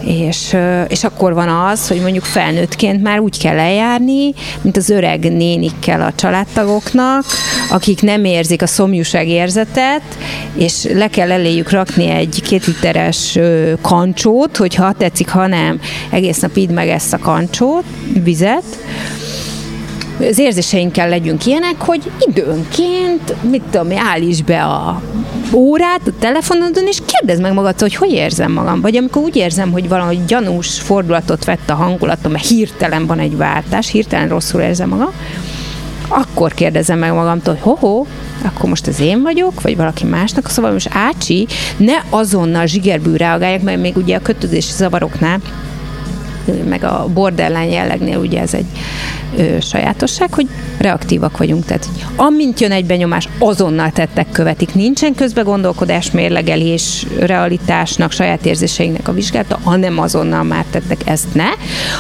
És, és akkor van az, hogy mondjuk felnőttként már úgy kell eljárni, mint az öreg nénikkel a családtagoknak, akik nem érzik a szomjúság érzetet, és le kell eléjük rakni egy két literes kancsót, hogy ha tetszik, ha nem, egész nap idd meg ezt a kancsót, vizet, az érzéseinkkel legyünk ilyenek, hogy időnként, mit tudom, állíts be a órát a telefonodon, és kérdezd meg magadtól, hogy hogy érzem magam. Vagy amikor úgy érzem, hogy valahogy gyanús fordulatot vett a hangulatom, mert hirtelen van egy váltás, hirtelen rosszul érzem magam, akkor kérdezem meg magamtól, hogy hoho, akkor most az én vagyok, vagy valaki másnak, szóval most ácsi, ne azonnal zsigerből reagáljak, mert még ugye a kötődési zavaroknál meg a borderline jellegnél ugye ez egy ö, sajátosság, hogy reaktívak vagyunk. Tehát, amint jön egy benyomás, azonnal tettek követik. Nincsen közbe gondolkodás, mérlegelés, realitásnak, saját érzéseinknek a vizsgálata, hanem azonnal már tettek ezt ne,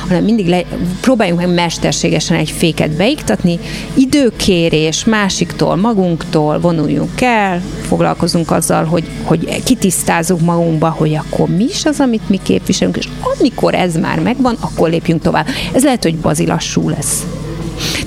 hanem mindig le, próbáljunk meg mesterségesen egy féket beiktatni, időkérés másiktól, magunktól vonuljunk el, foglalkozunk azzal, hogy, hogy kitisztázzuk magunkba, hogy akkor mi is az, amit mi képviselünk, és amikor ez már megvan, akkor lépjünk tovább. Ez lehet, hogy bazilassú lesz.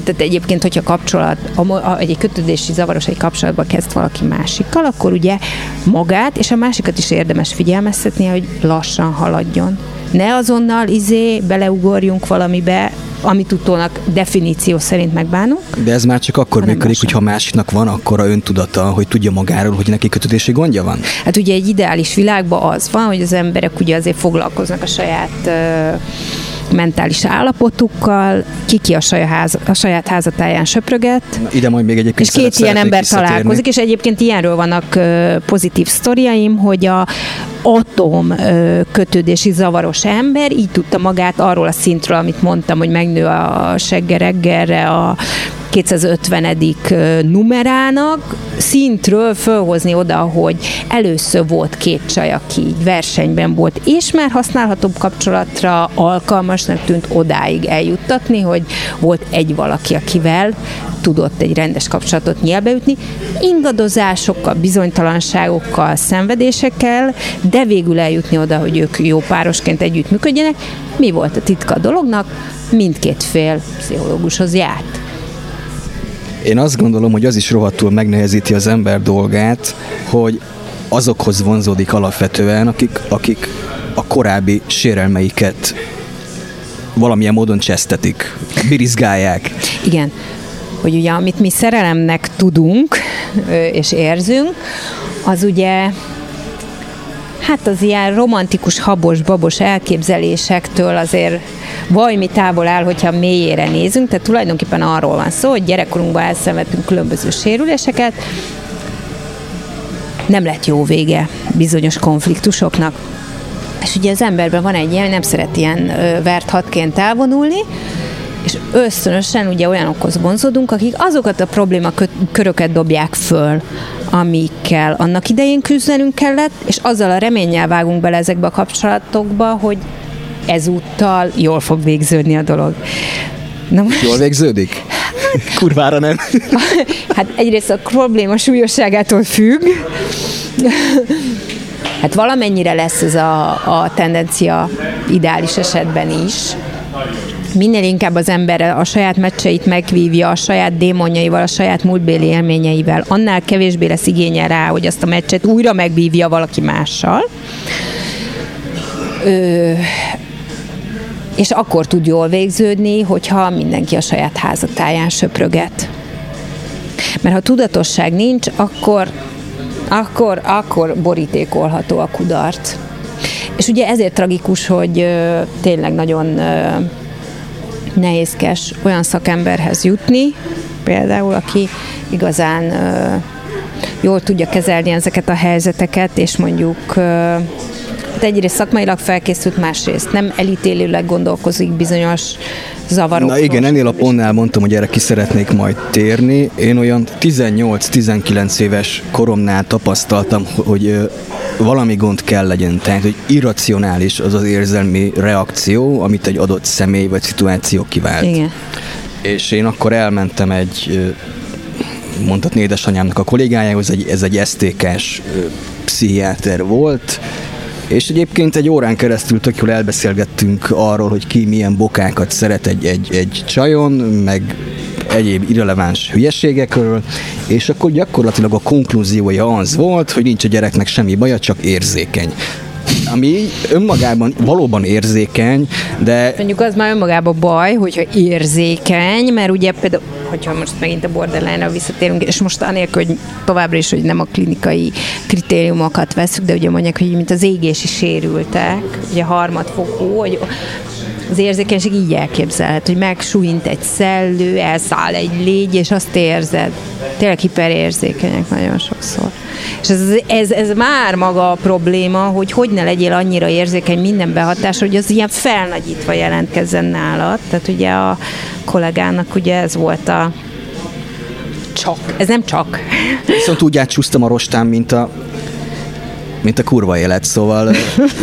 Tehát egyébként, hogyha kapcsolat, a, a, egy kötődési zavaros egy kapcsolatba kezd valaki másikkal, akkor ugye magát és a másikat is érdemes figyelmeztetni, hogy lassan haladjon. Ne azonnal izé beleugorjunk valamibe, amit utólag definíció szerint megbánunk. De ez már csak akkor működik, lassan. hogyha másiknak van akkora öntudata, hogy tudja magáról, hogy neki kötődési gondja van. Hát ugye egy ideális világban az van, hogy az emberek ugye azért foglalkoznak a saját ö, mentális állapotukkal, ki ki a saját, ház, a saját házatáján söpröget, Na, ide majd még egyébként és két ilyen ember találkozik, és egyébként ilyenről vannak pozitív sztoriaim, hogy a atom kötődési zavaros ember így tudta magát arról a szintről, amit mondtam, hogy megnő a segge reggelre, a 250. numerának szintről fölhozni oda, hogy először volt két csaj, aki így versenyben volt, és már használhatóbb kapcsolatra alkalmasnak tűnt odáig eljuttatni, hogy volt egy valaki, akivel tudott egy rendes kapcsolatot nyelbeütni, ingadozásokkal, bizonytalanságokkal, szenvedésekkel, de végül eljutni oda, hogy ők jó párosként együttműködjenek. Mi volt a titka a dolognak? Mindkét fél pszichológushoz járt. Én azt gondolom, hogy az is rohadtul megnehezíti az ember dolgát, hogy azokhoz vonzódik alapvetően, akik, akik a korábbi sérelmeiket valamilyen módon csesztetik, birizgálják. Igen, hogy ugye amit mi szerelemnek tudunk és érzünk, az ugye hát az ilyen romantikus, habos, babos elképzelésektől azért valami távol áll, hogyha mélyére nézünk, tehát tulajdonképpen arról van szó, hogy gyerekkorunkban elszenvedtünk különböző sérüléseket, nem lett jó vége bizonyos konfliktusoknak. És ugye az emberben van egy ilyen, nem szeret ilyen vert hatként elvonulni, és ösztönösen ugye olyanokhoz vonzódunk, akik azokat a probléma köröket dobják föl, amikkel annak idején küzdenünk kellett, és azzal a reménnyel vágunk bele ezekbe a kapcsolatokba, hogy ezúttal jól fog végződni a dolog. Na most... Jól végződik? Kurvára nem. hát egyrészt a probléma súlyosságától függ. Hát valamennyire lesz ez a, a tendencia ideális esetben is, minél inkább az ember a saját meccseit megvívja, a saját démonjaival, a saját múltbéli élményeivel, annál kevésbé lesz igénye rá, hogy azt a meccset újra megvívja valaki mással. Ö, és akkor tud jól végződni, hogyha mindenki a saját házatáján söpröget. Mert ha tudatosság nincs, akkor, akkor, akkor borítékolható a kudarc. És ugye ezért tragikus, hogy ö, tényleg nagyon ö, nehézkes olyan szakemberhez jutni, például, aki igazán ö, jól tudja kezelni ezeket a helyzeteket, és mondjuk ö, hát egyrészt szakmailag felkészült, másrészt nem elítélőleg gondolkozik bizonyos zavarok. Na igen, ennél a pontnál mondtam, hogy erre ki szeretnék majd térni. Én olyan 18-19 éves koromnál tapasztaltam, hogy valami gond kell legyen, tehát hogy irracionális az az érzelmi reakció, amit egy adott személy vagy szituáció kivált. Igen. És én akkor elmentem egy mondhatni édesanyámnak a kollégájához, egy, ez egy STK-s pszichiáter volt, és egyébként egy órán keresztül tök jól elbeszélgettünk arról, hogy ki milyen bokákat szeret egy, egy, egy csajon, meg egyéb irreleváns hülyeségekről, és akkor gyakorlatilag a konklúziója az volt, hogy nincs a gyereknek semmi baja, csak érzékeny. Ami önmagában valóban érzékeny, de... Mondjuk az már önmagában baj, hogyha érzékeny, mert ugye például, hogyha most megint a borderline-ra visszatérünk, és most anélkül, hogy továbbra is, hogy nem a klinikai kritériumokat veszük, de ugye mondják, hogy mint az égési sérültek, ugye harmadfokú, hogy az érzékenység így elképzelhet, hogy megsújint egy szellő, elszáll egy légy, és azt érzed. Tényleg hiperérzékenyek nagyon sokszor. És ez, ez, ez már maga a probléma, hogy hogy ne legyél annyira érzékeny minden behatás, hogy az ilyen felnagyítva jelentkezzen nálad. Tehát ugye a kollégának ugye ez volt a csak. Ez nem csak. Viszont úgy átcsúsztam a rostán, mint a mint a kurva élet, szóval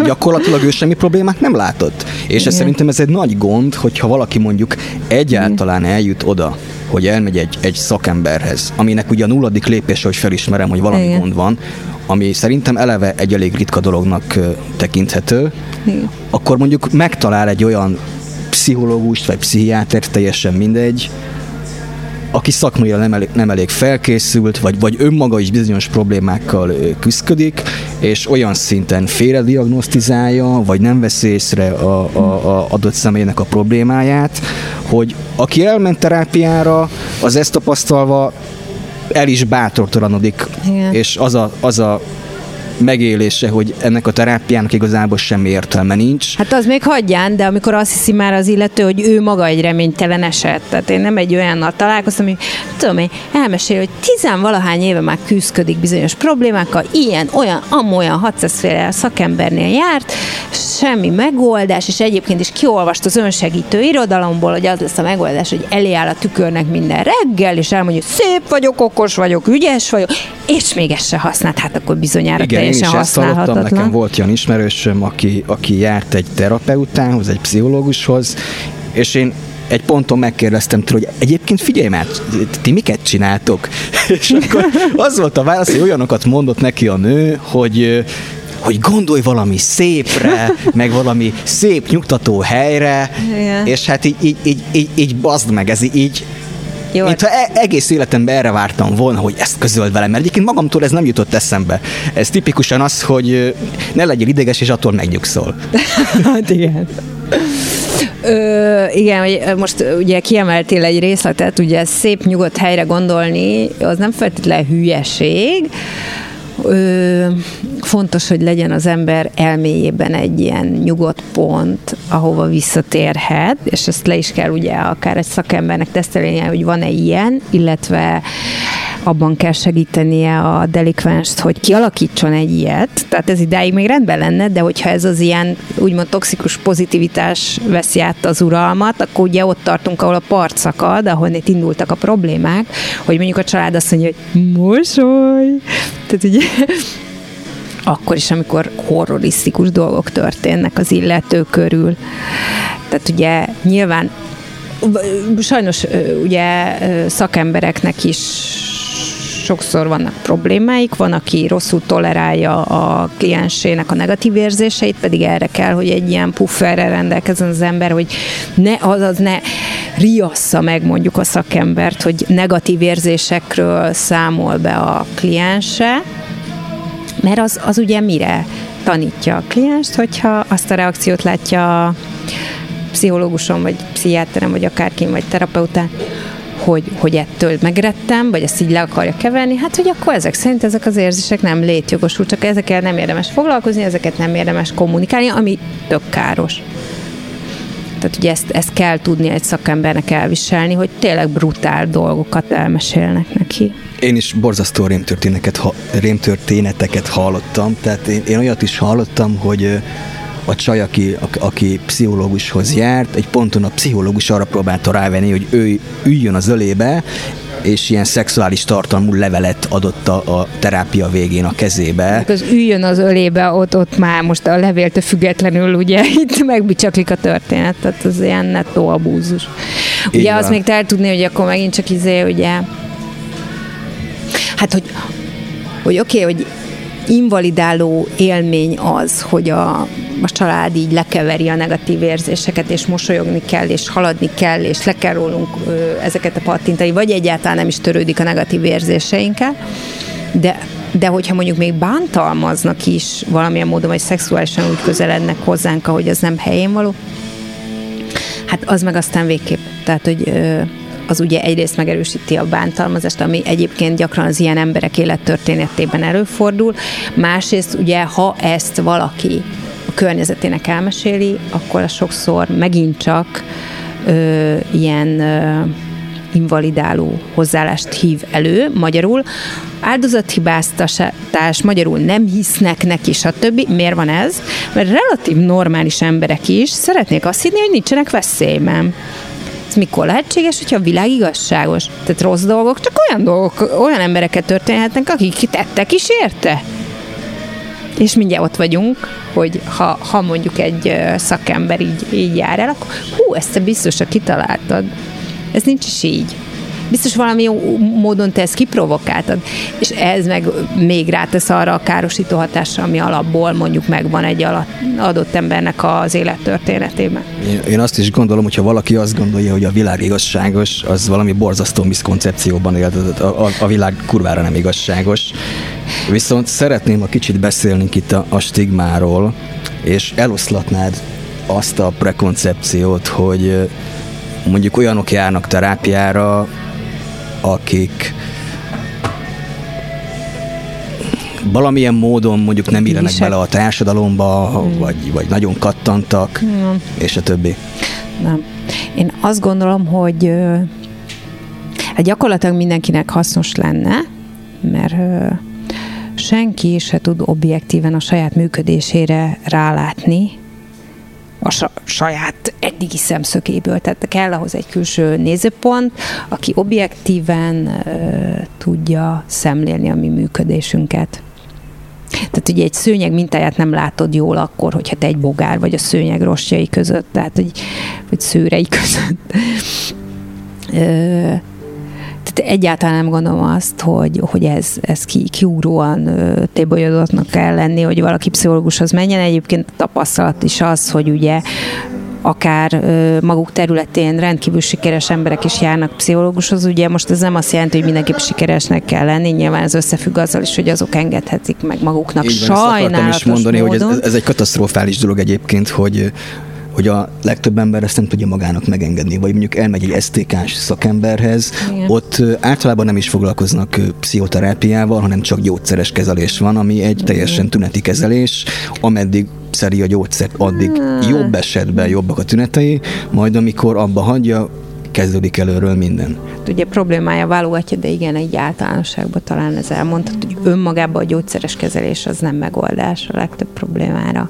gyakorlatilag ő semmi problémát nem látott. És ez szerintem ez egy nagy gond, hogyha valaki mondjuk egyáltalán eljut oda, hogy elmegy egy, egy szakemberhez, aminek ugye a nulladik lépés, hogy felismerem, hogy valami Igen. gond van, ami szerintem eleve egy elég ritka dolognak tekinthető, Igen. akkor mondjuk megtalál egy olyan pszichológust vagy pszichiátert, teljesen mindegy, aki szakmai nem elég, nem elég felkészült, vagy, vagy önmaga is bizonyos problémákkal küzdik, és olyan szinten félrediagnosztizálja, vagy nem vesz észre a, a, a adott személynek a problémáját, hogy aki elment terápiára, az ezt tapasztalva el is bátortalanodik, Igen. és az a, az a megélése, hogy ennek a terápiának igazából semmi értelme nincs. Hát az még hagyján, de amikor azt hiszi már az illető, hogy ő maga egy reménytelen eset. Tehát én nem egy olyannal találkoztam, hogy tudom én, elmesél, hogy tizenvalahány éve már küzdik bizonyos problémákkal, ilyen, olyan, amolyan 600 féle szakembernél járt, semmi megoldás, és egyébként is kiolvast az önsegítő irodalomból, hogy az lesz a megoldás, hogy elé áll a tükörnek minden reggel, és elmondja, hogy szép vagyok, okos vagyok, ügyes vagyok, és még ezt se használt, hát akkor bizonyára Igen, teljesen én is ezt nekem volt olyan ismerősöm, aki, aki járt egy terapeutához, egy pszichológushoz, és én egy ponton megkérdeztem tőle, hogy egyébként figyelj már, ti miket csináltok? És akkor az volt a válasz, hogy olyanokat mondott neki a nő, hogy hogy gondolj valami szépre, meg valami szép, nyugtató helyre, Igen. és hát így, így, így, így, így bazd meg, ez így, Jó, Mint ha e- egész életemben erre vártam volna, hogy ezt közöld velem, mert egyébként magamtól ez nem jutott eszembe. Ez tipikusan az, hogy ne legyél ideges, és attól megnyugszol. Hát igen. Ö, igen, most ugye kiemeltél egy részletet, ugye szép, nyugodt helyre gondolni, az nem feltétlenül hülyeség, Ö, fontos, hogy legyen az ember elméjében egy ilyen nyugodt pont, ahova visszatérhet, és ezt le is kell ugye akár egy szakembernek tesztelnie, hogy van-e ilyen, illetve abban kell segítenie a delikvenst, hogy kialakítson egy ilyet. Tehát ez idáig még rendben lenne, de hogyha ez az ilyen úgymond toxikus pozitivitás veszi át az uralmat, akkor ugye ott tartunk, ahol a part szakad, ahol itt indultak a problémák, hogy mondjuk a család azt mondja, hogy mosoly. Tehát ugye akkor is, amikor horrorisztikus dolgok történnek az illető körül. Tehát ugye nyilván sajnos ugye szakembereknek is sokszor vannak problémáik, van, aki rosszul tolerálja a kliensének a negatív érzéseit, pedig erre kell, hogy egy ilyen pufferrel rendelkezzen az ember, hogy ne, azaz ne riassza meg mondjuk a szakembert, hogy negatív érzésekről számol be a kliense, mert az, az ugye mire tanítja a klienst, hogyha azt a reakciót látja a pszichológuson, vagy pszichiáterem, vagy akárkin, vagy terapeután, hogy, hogy ettől megrettem, vagy ezt így le akarja keverni, hát hogy akkor ezek szerint ezek az érzések nem létjogosultak, ezekkel nem érdemes foglalkozni, ezeket nem érdemes kommunikálni, ami tök káros. Tehát ugye ezt, ezt kell tudni egy szakembernek elviselni, hogy tényleg brutál dolgokat elmesélnek neki. Én is borzasztó rémtörténeteket, ha, rémtörténeteket hallottam, tehát én, én olyat is hallottam, hogy a csaj, aki, aki pszichológushoz járt, egy ponton a pszichológus arra próbálta rávenni, hogy ő üljön az ölébe, és ilyen szexuális tartalmú levelet adott a, a terápia végén a kezébe. Az üljön az ölébe, ott, ott már most a levéltől függetlenül ugye itt megbicsaklik a történet, tehát az ilyen nettó abúzus. Ugye az még el tudni, hogy akkor megint csak izé, ugye hát, hogy, hogy oké, okay, hogy invalidáló élmény az, hogy a, a család így lekeveri a negatív érzéseket, és mosolyogni kell, és haladni kell, és le kell rólunk ezeket a pattintai, vagy egyáltalán nem is törődik a negatív érzéseinkkel, de de hogyha mondjuk még bántalmaznak is valamilyen módon, vagy szexuálisan úgy közelednek hozzánk, ahogy az nem helyén való, hát az meg aztán végképp. Tehát, hogy az ugye egyrészt megerősíti a bántalmazást, ami egyébként gyakran az ilyen emberek élettörténetében előfordul, másrészt ugye, ha ezt valaki környezetének elmeséli, akkor az sokszor megint csak ö, ilyen ö, invalidáló hozzáállást hív elő, magyarul áldozathibáztatás, magyarul nem hisznek neki, stb. Miért van ez? Mert relatív normális emberek is szeretnék azt hinni, hogy nincsenek veszélyben. Ez mikor lehetséges, hogyha a világ igazságos? Tehát rossz dolgok, csak olyan dolgok, olyan embereket történhetnek, akik tettek is érte. És mindjárt ott vagyunk, hogy ha, ha mondjuk egy szakember így, így jár el, akkor hú, ezt te biztosan kitaláltad. Ez nincs is így biztos valami jó módon te ezt kiprovokáltad, és ez meg még rátesz arra a károsító hatásra, ami alapból mondjuk megvan egy adott embernek az élettörténetében. Én azt is gondolom, hogyha valaki azt gondolja, hogy a világ igazságos, az valami borzasztó miszkoncepcióban él, a, a, a világ kurvára nem igazságos. Viszont szeretném, a kicsit beszélni itt a, a stigmáról, és eloszlatnád azt a prekoncepciót, hogy mondjuk olyanok járnak terápiára, akik valamilyen módon mondjuk nem illenek bele a társadalomba, hmm. vagy, vagy nagyon kattantak, hmm. és a többi. Nem. Én azt gondolom, hogy hát gyakorlatilag mindenkinek hasznos lenne, mert senki se tud objektíven a saját működésére rálátni, a saját eddigi szemszögéből. Tehát kell ahhoz egy külső nézőpont, aki objektíven uh, tudja szemlélni a mi működésünket. Tehát ugye egy szőnyeg mintáját nem látod jól akkor, hogyha te egy bogár vagy a szőnyeg rostjai között, tehát hogy, vagy szőrei között. Tehát egyáltalán nem gondolom azt, hogy, hogy ez, ez ki, kiúróan tébolyodottnak kell lenni, hogy valaki pszichológushoz menjen. Egyébként a tapasztalat is az, hogy ugye akár maguk területén rendkívül sikeres emberek is járnak pszichológushoz. Ugye most ez nem azt jelenti, hogy mindenképp sikeresnek kell lenni, nyilván ez összefügg azzal is, hogy azok engedhetik meg maguknak Így van, sajnálatos is mondani, módon. hogy ez, ez egy katasztrofális dolog egyébként, hogy hogy a legtöbb ember ezt nem tudja magának megengedni, vagy mondjuk elmegy egy STK-s szakemberhez, Igen. ott általában nem is foglalkoznak pszichoterápiával, hanem csak gyógyszeres kezelés van, ami egy teljesen tüneti kezelés, ameddig szeri a gyógyszert, addig jobb esetben jobbak a tünetei, majd amikor abba hagyja, kezdődik előről minden. Hát ugye problémája válogatja, de igen, egy általánosságban talán ez elmondhat, hogy önmagában a gyógyszeres kezelés az nem megoldás a legtöbb problémára.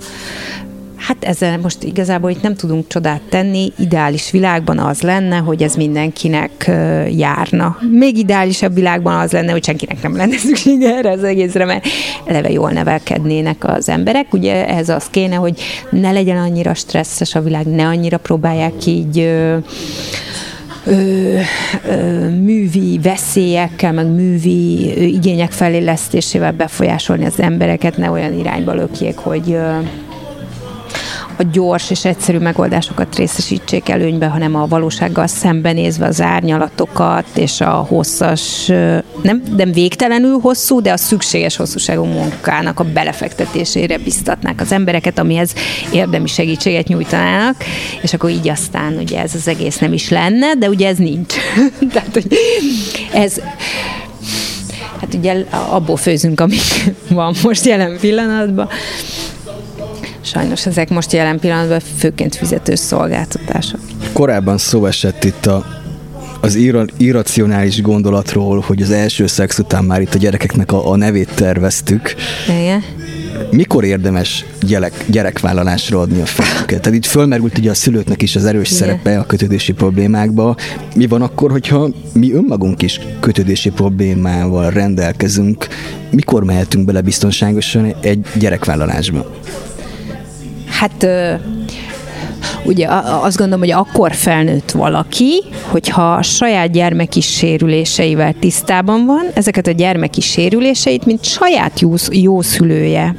Hát ezzel most igazából itt nem tudunk csodát tenni. Ideális világban az lenne, hogy ez mindenkinek járna. Még ideálisabb világban az lenne, hogy senkinek nem lenne szüksége erre az egészre, mert eleve jól nevelkednének az emberek. Ugye ehhez az kéne, hogy ne legyen annyira stresszes a világ, ne annyira próbálják így ö, ö, ö, művi veszélyekkel, meg művi igények felélesztésével befolyásolni az embereket, ne olyan irányba lökjék, hogy ö, a gyors és egyszerű megoldásokat részesítsék előnybe, hanem a valósággal szembenézve az árnyalatokat és a hosszas, nem, nem végtelenül hosszú, de a szükséges hosszúságú munkának a belefektetésére biztatnák az embereket, amihez érdemi segítséget nyújtanának, és akkor így aztán ugye ez az egész nem is lenne, de ugye ez nincs. Tehát, hogy ez hát ugye abból főzünk, amik van most jelen pillanatban. Sajnos ezek most jelen pillanatban főként fizetős szolgáltatások. Korábban szó esett itt a az ir- irracionális gondolatról, hogy az első szex után már itt a gyerekeknek a, a nevét terveztük. Igen. Mikor érdemes gyerek, gyerekvállalásra adni a fejüket? Tehát itt fölmerült ugye a szülőknek is az erős Igen. szerepe a kötődési problémákba. Mi van akkor, hogyha mi önmagunk is kötődési problémával rendelkezünk? Mikor mehetünk bele biztonságosan egy gyerekvállalásba? Hát ugye azt gondolom, hogy akkor felnőtt valaki, hogyha a saját gyermeki sérüléseivel tisztában van, ezeket a gyermeki sérüléseit, mint saját jó, jó szülője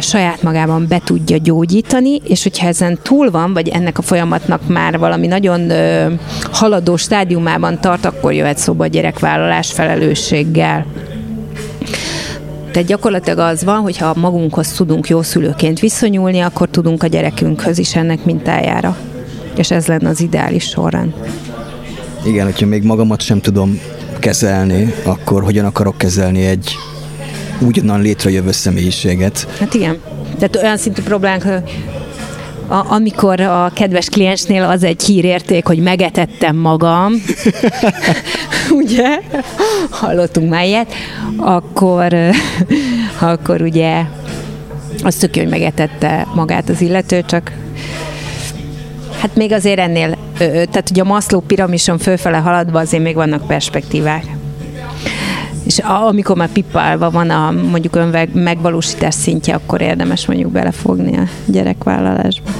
saját magában be tudja gyógyítani, és hogyha ezen túl van, vagy ennek a folyamatnak már valami nagyon ö, haladó stádiumában tart, akkor jöhet szóba a gyerekvállalás felelősséggel. Tehát gyakorlatilag az van, hogy ha magunkhoz tudunk jó szülőként viszonyulni, akkor tudunk a gyerekünkhöz is ennek mintájára. És ez lenne az ideális sorrend. Igen, hogyha még magamat sem tudom kezelni, akkor hogyan akarok kezelni egy ugyanan létrejövő személyiséget? Hát igen. Tehát olyan szintű problémák, a, amikor a kedves kliensnél az egy hírérték, hogy megetettem magam, ugye, hallottunk már ilyet, akkor, akkor ugye az tök jó, hogy megetette magát az illető, csak hát még azért ennél, tehát ugye a Maslow piramison fölfele haladva azért még vannak perspektívák. És amikor már pipálva van a mondjuk ön megvalósítás szintje, akkor érdemes mondjuk belefogni a gyerekvállalásba.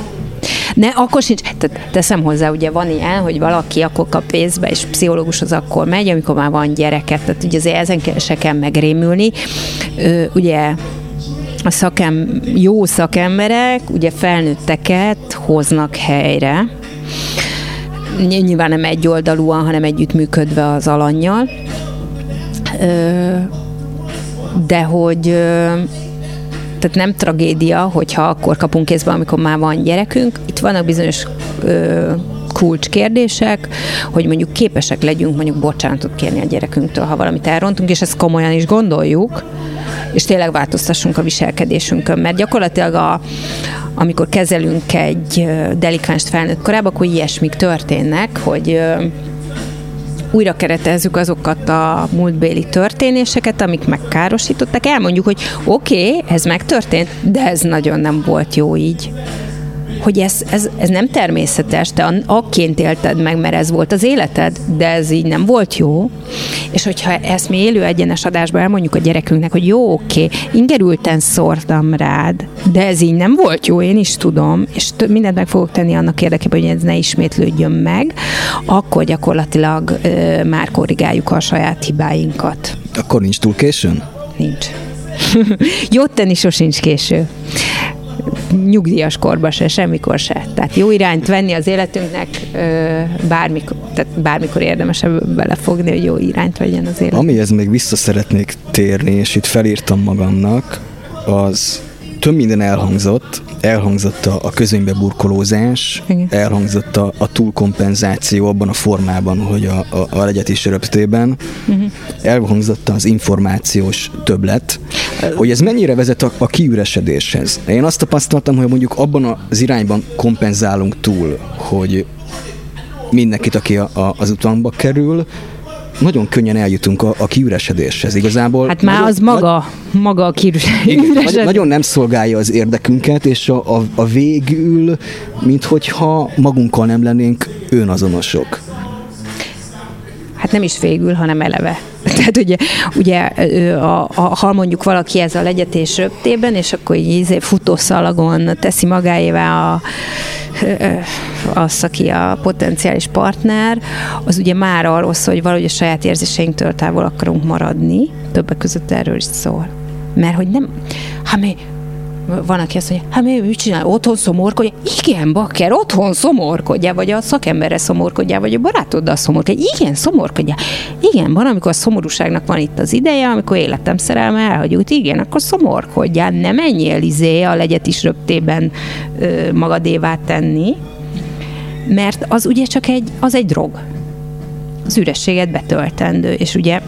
Ne, akkor sincs, tehát teszem hozzá, ugye van ilyen, hogy valaki akkor kap pénzbe, és pszichológushoz akkor megy, amikor már van gyereket, tehát ugye azért ezen se kell megrémülni. Ö, ugye a szakem, jó szakemberek ugye felnőtteket hoznak helyre, nyilván nem egy oldalúan, hanem együttműködve az alanyjal, de hogy tehát nem tragédia, hogyha akkor kapunk kézbe, amikor már van gyerekünk. Itt vannak bizonyos ö, kulcskérdések, hogy mondjuk képesek legyünk mondjuk bocsánatot kérni a gyerekünktől, ha valamit elrontunk, és ezt komolyan is gondoljuk, és tényleg változtassunk a viselkedésünkön, mert gyakorlatilag a, amikor kezelünk egy delikvánst felnőtt korában, akkor ilyesmik történnek, hogy újra keretezzük azokat a múltbéli történéseket, amik megkárosították, elmondjuk, hogy oké, okay, ez megtörtént, de ez nagyon nem volt jó így hogy ez, ez, ez nem természetes, te akként élted meg, mert ez volt az életed, de ez így nem volt jó. És hogyha ezt mi élő egyenes adásban elmondjuk a gyerekünknek, hogy jó, oké, ingerülten szórtam rád, de ez így nem volt jó, én is tudom, és mindent meg fogok tenni annak érdekében, hogy ez ne ismétlődjön meg, akkor gyakorlatilag ö, már korrigáljuk a saját hibáinkat. Akkor nincs túl későn? Nincs. Jót tenni sosincs késő nyugdíjas korba se, semmikor se. Tehát jó irányt venni az életünknek bármikor, tehát bármikor érdemes belefogni, hogy jó irányt vegyen az élet. Amihez még vissza szeretnék térni, és itt felírtam magamnak, az több minden elhangzott, elhangzott a, a közönybe burkolózás, Igen. elhangzott a, a túlkompenzáció abban a formában, hogy a, a, a legyet röptében, uh-huh. elhangzott az információs többlet, hogy ez mennyire vezet a, a kiüresedéshez. Én azt tapasztaltam, hogy mondjuk abban az irányban kompenzálunk túl, hogy mindenkit, aki a, a, az utamba kerül, nagyon könnyen eljutunk a, a kiüresedéshez. Igazából hát már nagyon, az maga, nagy, maga a kiüresedés. Nagyon, nagyon nem szolgálja az érdekünket, és a, a, a végül, minthogyha magunkkal nem lennénk önazonosok. Hát nem is végül, hanem eleve. Tehát ugye, ugye a, a, ha mondjuk valaki ez a legyetés röptében, és akkor így izé futószalagon teszi magáévá a az, aki a potenciális partner, az ugye már arról szól, hogy valahogy a saját érzéseinktől távol akarunk maradni, többek között erről is szól. Mert hogy nem, ha mi van, aki azt mondja, hát mi mit csinál, otthon szomorkodja? Igen, bakker, otthon szomorkodja, vagy a szakemberre szomorkodja, vagy a barátoddal szomorkodja. Igen, szomorkodja. Igen, van, amikor a szomorúságnak van itt az ideje, amikor életem szerelme elhagyult. Igen, akkor szomorkodjál, nem menjél izé a legyet is röptében ö, magadévá tenni, mert az ugye csak egy, az egy drog. Az ürességet betöltendő, és ugye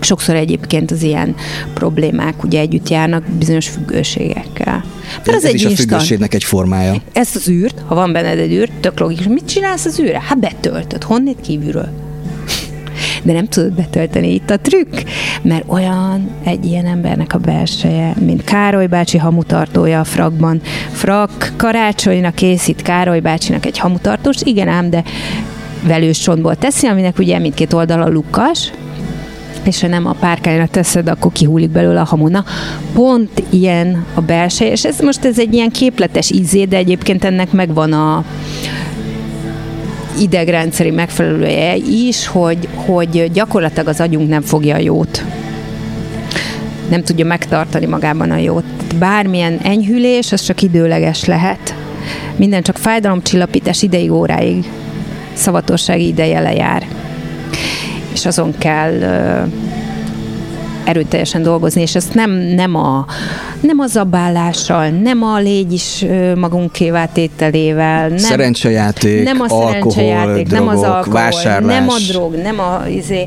Sokszor egyébként az ilyen problémák ugye együtt járnak bizonyos függőségekkel. Mert ez, ez egy is instant. a függőségnek egy formája. Ezt az űrt, ha van benned egy űrt, tök logikus. Mit csinálsz az űrre? Hát betöltöd. Honnét kívülről? de nem tudod betölteni itt a trükk, mert olyan egy ilyen embernek a belseje, mint Károly bácsi hamutartója a frakban. Frak karácsonynak készít Károly bácsinak egy hamutartóst, igen ám, de velős csontból teszi, aminek ugye mindkét oldala lukas, és ha nem a párkányra teszed, akkor kihúlik belőle a hamuna. Pont ilyen a belső, és ez most ez egy ilyen képletes ízé, de egyébként ennek megvan a idegrendszeri megfelelője is, hogy, hogy gyakorlatilag az agyunk nem fogja a jót. Nem tudja megtartani magában a jót. Bármilyen enyhülés, az csak időleges lehet. Minden csak fájdalomcsillapítás ideig, óráig szavatossági ideje lejár és azon kell erőteljesen dolgozni, és ezt nem, nem, a, nem a zabálással, nem a légy is magunkévá tételével, nem, szerencsejáték, nem a alkohol, szerencsejáték, drogok, nem az alkohol, vásárlás. nem a drog, nem a izé,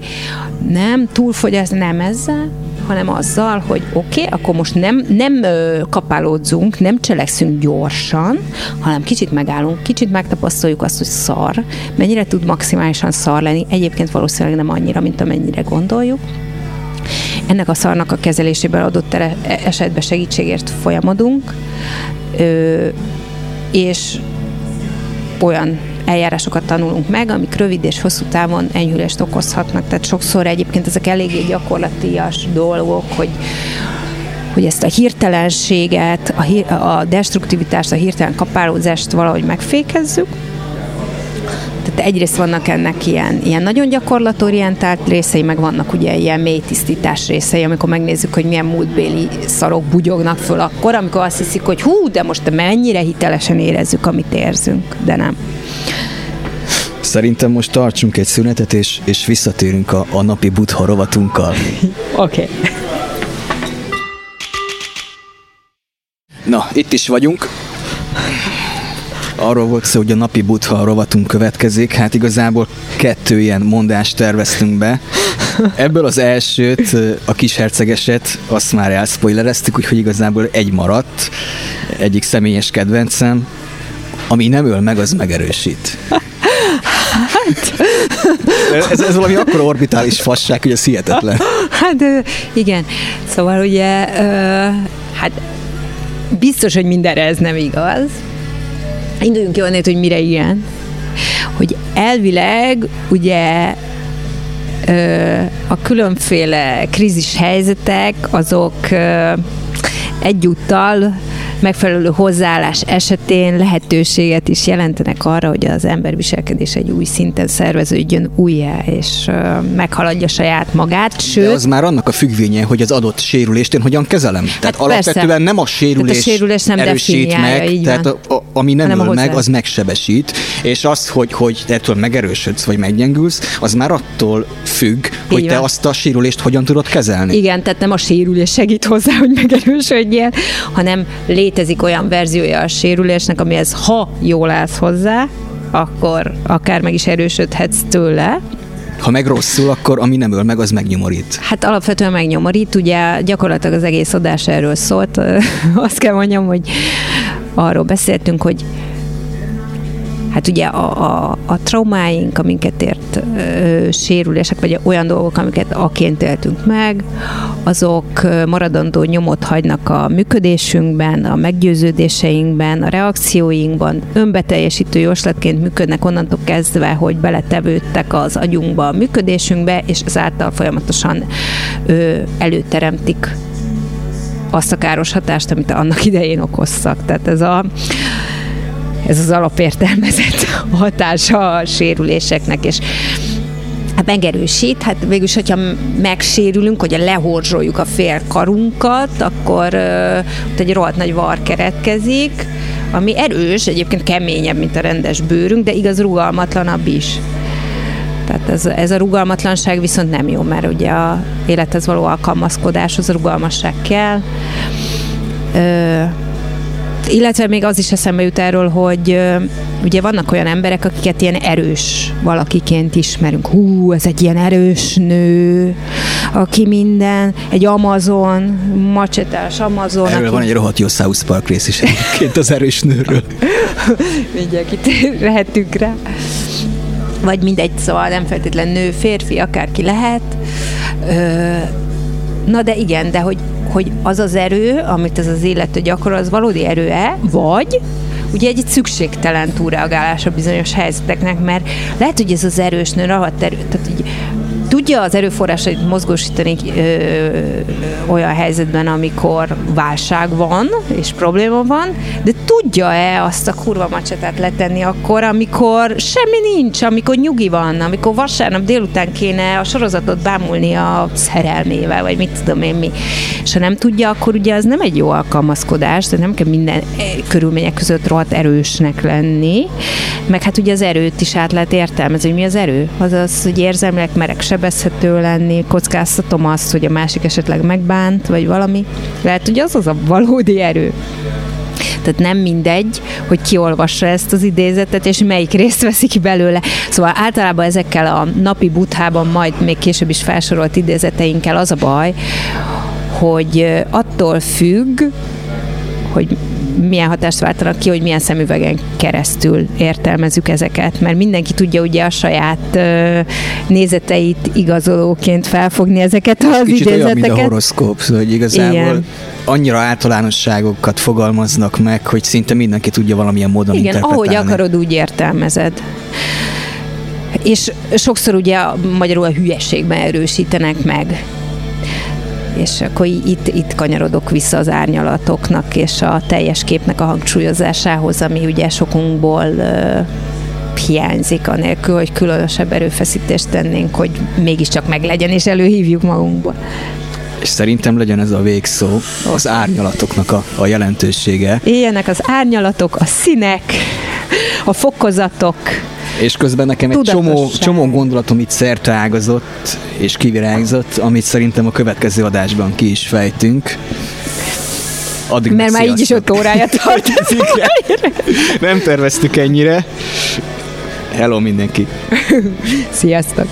nem túlfogyás, nem ezzel, hanem azzal, hogy oké, okay, akkor most nem, nem kapálódzunk, nem cselekszünk gyorsan, hanem kicsit megállunk, kicsit megtapasztaljuk azt, hogy szar, mennyire tud maximálisan szar lenni, egyébként valószínűleg nem annyira, mint amennyire gondoljuk. Ennek a szarnak a kezelésében adott esetben segítségért folyamodunk, és olyan eljárásokat tanulunk meg, amik rövid és hosszú távon enyhülést okozhatnak. Tehát sokszor egyébként ezek eléggé gyakorlatias dolgok, hogy hogy ezt a hirtelenséget, a, hír, a destruktivitást, a hirtelen kapálózást valahogy megfékezzük. Tehát egyrészt vannak ennek ilyen, ilyen nagyon gyakorlatorientált részei, meg vannak ugye ilyen mély tisztítás részei, amikor megnézzük, hogy milyen múltbéli szarok bugyognak föl akkor, amikor azt hiszik, hogy hú, de most mennyire hitelesen érezzük, amit érzünk, de nem. Szerintem most tartsunk egy szünetet, és, és visszatérünk a, a napi butha rovatunkkal. Oké. Okay. Na, itt is vagyunk. Arról volt szó, hogy a napi butha rovatunk következik. Hát igazából kettő ilyen mondást terveztünk be. Ebből az elsőt, a kis hercegeset, azt már elspoilereztük, úgyhogy igazából egy maradt, egyik személyes kedvencem, ami nem öl meg, az megerősít. Hát... Ez, ez valami akkor orbitális fasság, hogy ez hihetetlen. Hát igen, szóval ugye, hát biztos, hogy mindenre ez nem igaz. Induljunk ki onnét, hogy mire ilyen. Hogy elvileg ugye a különféle krízis helyzetek azok egyúttal megfelelő hozzáállás esetén lehetőséget is jelentenek arra, hogy az ember viselkedés egy új szinten szerveződjön újjá, és meghaladja saját magát, sőt... De az már annak a függvénye, hogy az adott sérülést én hogyan kezelem. Tehát hát alapvetően persze. nem a sérülés, a sérülés nem erősít meg, így tehát a, a, ami nem öl meg, az megsebesít, és az, hogy, hogy ettől megerősödsz, vagy meggyengülsz, az már attól függ, hogy te azt a sérülést hogyan tudod kezelni. Igen, tehát nem a sérülés segít hozzá, hogy megerősödjél, hanem lé létezik olyan verziója a sérülésnek, amihez ha jól állsz hozzá, akkor akár meg is erősödhetsz tőle, ha meg rosszul, akkor ami nem öl meg, az megnyomorít. Hát alapvetően megnyomorít, ugye gyakorlatilag az egész adás erről szólt. Azt kell mondjam, hogy arról beszéltünk, hogy hát ugye a, a, a traumáink, amiket ért ö, sérülések, vagy olyan dolgok, amiket aként éltünk meg, azok maradandó nyomot hagynak a működésünkben, a meggyőződéseinkben, a reakcióinkban, önbeteljesítő jóslatként működnek onnantól kezdve, hogy beletevődtek az agyunkba, a működésünkbe, és ezáltal folyamatosan ö, előteremtik azt a káros hatást, amit annak idején okoztak. Tehát ez a ez az alapértelmezett hatása a sérüléseknek, és hát megerősít, hát végülis, hogyha megsérülünk, hogy lehorzsoljuk a fél karunkat, akkor ott egy rohadt nagy var keretkezik, ami erős, egyébként keményebb, mint a rendes bőrünk, de igaz rugalmatlanabb is. Tehát ez, ez a rugalmatlanság viszont nem jó, mert ugye a élethez való alkalmazkodáshoz rugalmasság kell. Ö, illetve még az is eszembe jut erről, hogy ugye vannak olyan emberek, akiket ilyen erős valakiként ismerünk. Hú, ez egy ilyen erős nő, aki minden, egy Amazon, macsetás Amazon. Erről aki... van egy rohadt jó South Park rész is egyébként az erős nőről. Mindjárt lehetünk rá. Vagy mindegy, szóval nem feltétlen nő, férfi, akárki lehet. Ö, na de igen, de hogy hogy az az erő, amit ez az illető gyakorol, az valódi erő-e, vagy? Ugye egy szükségtelen a bizonyos helyzeteknek, mert lehet, hogy ez az erős nő, rohadt erő, tehát így tudja az erőforrásait mozgósítani ö, olyan helyzetben, amikor válság van, és probléma van, de tudja-e azt a kurva macsetát letenni akkor, amikor semmi nincs, amikor nyugi van, amikor vasárnap délután kéne a sorozatot bámulni a szerelmével, vagy mit tudom én mi. És ha nem tudja, akkor ugye az nem egy jó alkalmazkodás, tehát nem kell minden eh, körülmények között rohadt erősnek lenni, meg hát ugye az erőt is át lehet értelmezni, hogy mi az erő? Az az, hogy érzelmileg merek sebezhető lenni, kockáztatom azt, hogy a másik esetleg megbánt, vagy valami. Lehet, hogy az az a valódi erő. Tehát nem mindegy, hogy ki olvassa ezt az idézetet, és melyik részt veszi ki belőle. Szóval általában ezekkel a napi buthában, majd még később is felsorolt idézeteinkkel az a baj, hogy attól függ, hogy milyen hatást váltanak ki, hogy milyen szemüvegen keresztül értelmezzük ezeket, mert mindenki tudja ugye a saját nézeteit igazolóként felfogni ezeket az Kicsit idézeteket. Kicsit olyan, mint a horoszkóp, hogy igazából Igen. annyira általánosságokat fogalmaznak meg, hogy szinte mindenki tudja valamilyen módon Igen, ahogy akarod, úgy értelmezed. És sokszor ugye magyarul a hülyeségben erősítenek meg és akkor itt, itt kanyarodok vissza az árnyalatoknak és a teljes képnek a hangsúlyozásához, ami ugye sokunkból hiányzik, anélkül, hogy különösebb erőfeszítést tennénk, hogy mégiscsak meglegyen, és előhívjuk magunkból. És szerintem legyen ez a végszó, az árnyalatoknak a, a jelentősége. Éljenek az árnyalatok, a színek, a fokozatok, és közben nekem egy csomó, csomó gondolatom itt szerte ágazott és kivirágzott, amit szerintem a következő adásban ki is fejtünk. Addig Mert már így is öt órája tart. Nem terveztük ennyire. Hello mindenki! Sziasztok!